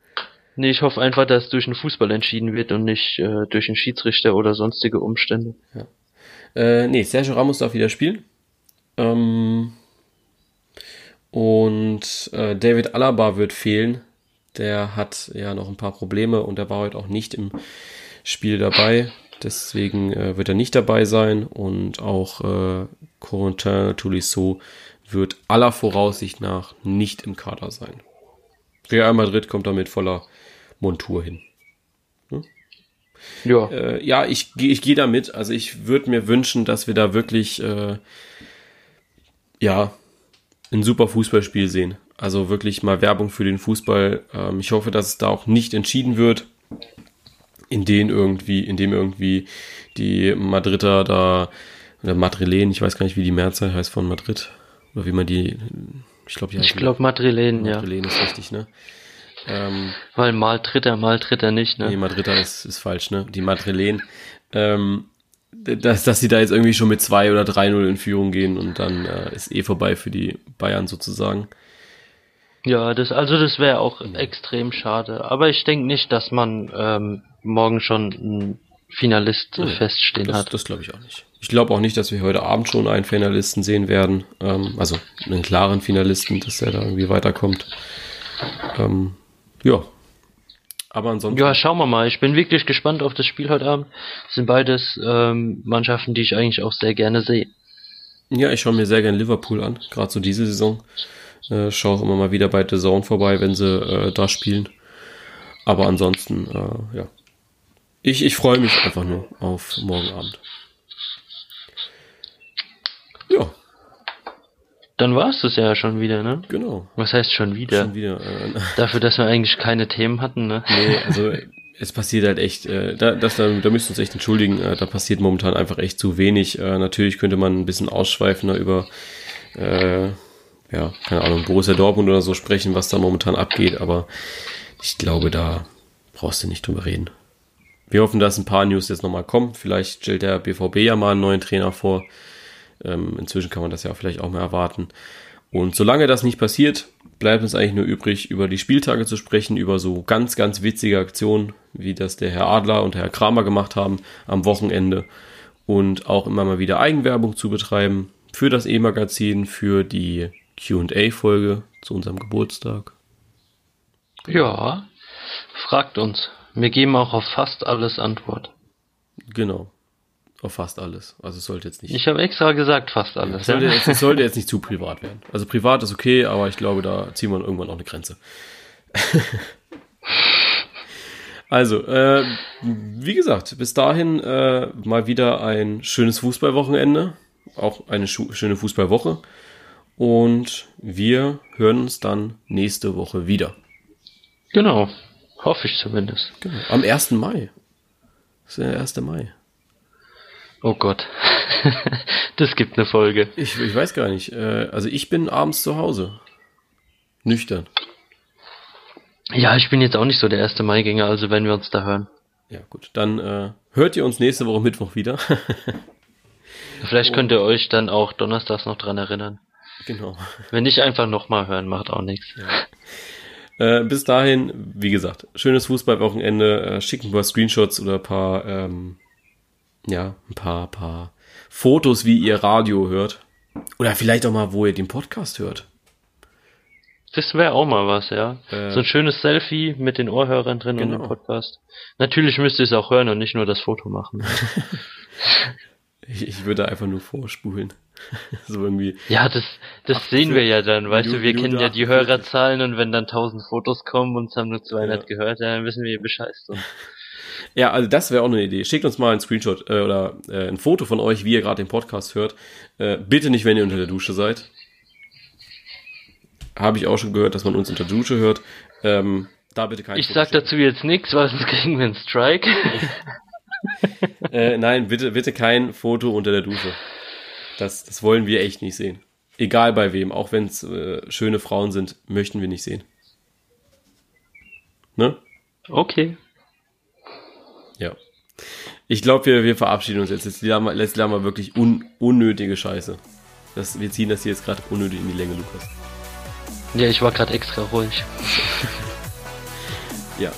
Nee, ich hoffe einfach, dass durch den Fußball entschieden wird und nicht äh, durch einen Schiedsrichter oder sonstige Umstände. Ja. Äh, nee, Sergio Ramos darf wieder spielen. Ähm, und äh, David Alaba wird fehlen. Der hat ja noch ein paar Probleme und er war heute auch nicht im Spiel dabei. Deswegen äh, wird er nicht dabei sein. Und auch äh, Corentin Tolisso wird aller Voraussicht nach nicht im Kader sein. Real Madrid kommt damit voller Montur hin. Hm? Ja. Äh, ja, ich, ich gehe damit. Also ich würde mir wünschen, dass wir da wirklich äh, ja ein super Fußballspiel sehen. Also wirklich mal Werbung für den Fußball. Ähm, ich hoffe, dass es da auch nicht entschieden wird, in dem irgendwie, in dem irgendwie die Madrider da oder Madrilen, ich weiß gar nicht, wie die Mehrzahl heißt von Madrid oder wie man die, ich glaube, ich glaube Madrilen, ja. Madrilen ist richtig, ne? Ähm, Weil mal tritt er, mal tritt er nicht, ne? Nee, mal tritt er ist, ist falsch, ne? Die Madrilen. Ähm, dass, dass sie da jetzt irgendwie schon mit 2 oder 3-0 in Führung gehen und dann äh, ist eh vorbei für die Bayern sozusagen. Ja, das, also das wäre auch ja. extrem schade. Aber ich denke nicht, dass man ähm, morgen schon einen Finalist ja, feststehen das, hat. Das glaube ich auch nicht. Ich glaube auch nicht, dass wir heute Abend schon einen Finalisten sehen werden. Ähm, also einen klaren Finalisten, dass der da irgendwie weiterkommt. Ähm, ja. Aber ansonsten. Ja, schauen wir mal. Ich bin wirklich gespannt auf das Spiel heute Abend. Das sind beides ähm, Mannschaften, die ich eigentlich auch sehr gerne sehe. Ja, ich schaue mir sehr gerne Liverpool an, gerade so diese Saison. Äh, schaue auch immer mal wieder bei The Zone vorbei, wenn sie äh, da spielen. Aber ansonsten, äh, ja. Ich, ich freue mich einfach nur auf morgen Abend. Ja. Dann war es das ja schon wieder, ne? Genau. Was heißt schon wieder? Schon wieder. Äh, Dafür, dass wir eigentlich keine Themen hatten, ne? Nee, also es passiert halt echt, äh, da, das, da, da müsst ihr uns echt entschuldigen, äh, da passiert momentan einfach echt zu wenig. Äh, natürlich könnte man ein bisschen ausschweifender über, äh, ja, keine Ahnung, Borussia Dortmund oder so sprechen, was da momentan abgeht, aber ich glaube, da brauchst du nicht drüber reden. Wir hoffen, dass ein paar News jetzt nochmal kommen. Vielleicht stellt der BVB ja mal einen neuen Trainer vor. Ähm, inzwischen kann man das ja vielleicht auch mal erwarten. Und solange das nicht passiert, bleibt uns eigentlich nur übrig, über die Spieltage zu sprechen, über so ganz, ganz witzige Aktionen, wie das der Herr Adler und Herr Kramer gemacht haben am Wochenende. Und auch immer mal wieder Eigenwerbung zu betreiben für das E-Magazin, für die QA-Folge zu unserem Geburtstag. Ja, fragt uns. Wir geben auch auf fast alles Antwort. Genau. Auf fast alles. Also es sollte jetzt nicht. Ich habe extra gesagt, fast alles. es, sollte, es, sollte jetzt nicht zu privat werden. Also privat ist okay, aber ich glaube, da ziehen wir irgendwann auch eine Grenze. Also, äh, wie gesagt, bis dahin äh, mal wieder ein schönes Fußballwochenende, auch eine schöne Fußballwoche. Und wir hören uns dann nächste Woche wieder. Genau, hoffe ich zumindest. Genau. Am 1. Mai. Das ist der 1. Mai. Oh Gott. das gibt eine Folge. Ich, ich weiß gar nicht. Äh, also ich bin abends zu Hause. Nüchtern. Ja, ich bin jetzt auch nicht so der erste Maigänger, also wenn wir uns da hören. Ja, gut. Dann äh, hört ihr uns nächste Woche Mittwoch wieder. Vielleicht könnt ihr euch dann auch donnerstags noch dran erinnern. Genau. Wenn nicht einfach nochmal hören, macht auch nichts. Ja. Äh, bis dahin, wie gesagt, schönes Fußballwochenende. Äh, schicken ein paar Screenshots oder ein paar, ähm, ja, ein paar, paar Fotos, wie ihr Radio hört. Oder vielleicht auch mal, wo ihr den Podcast hört. Das wäre auch mal was, ja. Äh, so ein schönes Selfie mit den Ohrhörern drin genau. und dem Podcast. Natürlich müsst ihr es auch hören und nicht nur das Foto machen. ich, ich würde einfach nur vorspulen. so irgendwie. Ja, das, das sehen wir ja dann, weißt du, wir kennen ja die Hörerzahlen und wenn dann tausend Fotos kommen und es haben nur 200 ja. gehört, dann wissen wir Bescheid. So. Ja, also das wäre auch eine Idee. Schickt uns mal ein Screenshot äh, oder äh, ein Foto von euch, wie ihr gerade den Podcast hört. Äh, bitte nicht, wenn ihr unter der Dusche seid habe ich auch schon gehört, dass man uns unter Dusche hört. Ähm, da bitte kein Ich sag dazu jetzt nichts, weil sonst kriegen wir einen Strike. äh, nein, bitte, bitte kein Foto unter der Dusche. Das, das wollen wir echt nicht sehen. Egal bei wem, auch wenn es äh, schöne Frauen sind, möchten wir nicht sehen. Ne? Okay. Ich glaube, wir, wir verabschieden uns jetzt. Wir, jetzt lernen wir wirklich un, unnötige Scheiße. Das, wir ziehen das hier jetzt gerade unnötig in die Länge, Lukas. Ja, ich war gerade extra ruhig. ja.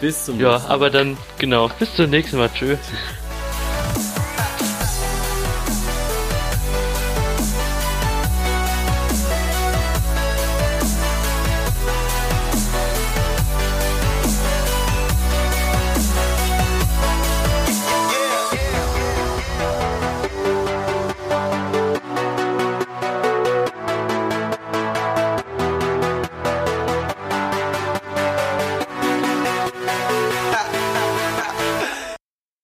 Bis zum ja, nächsten Mal. Ja, aber dann, genau, bis zum nächsten Mal. Tschüss.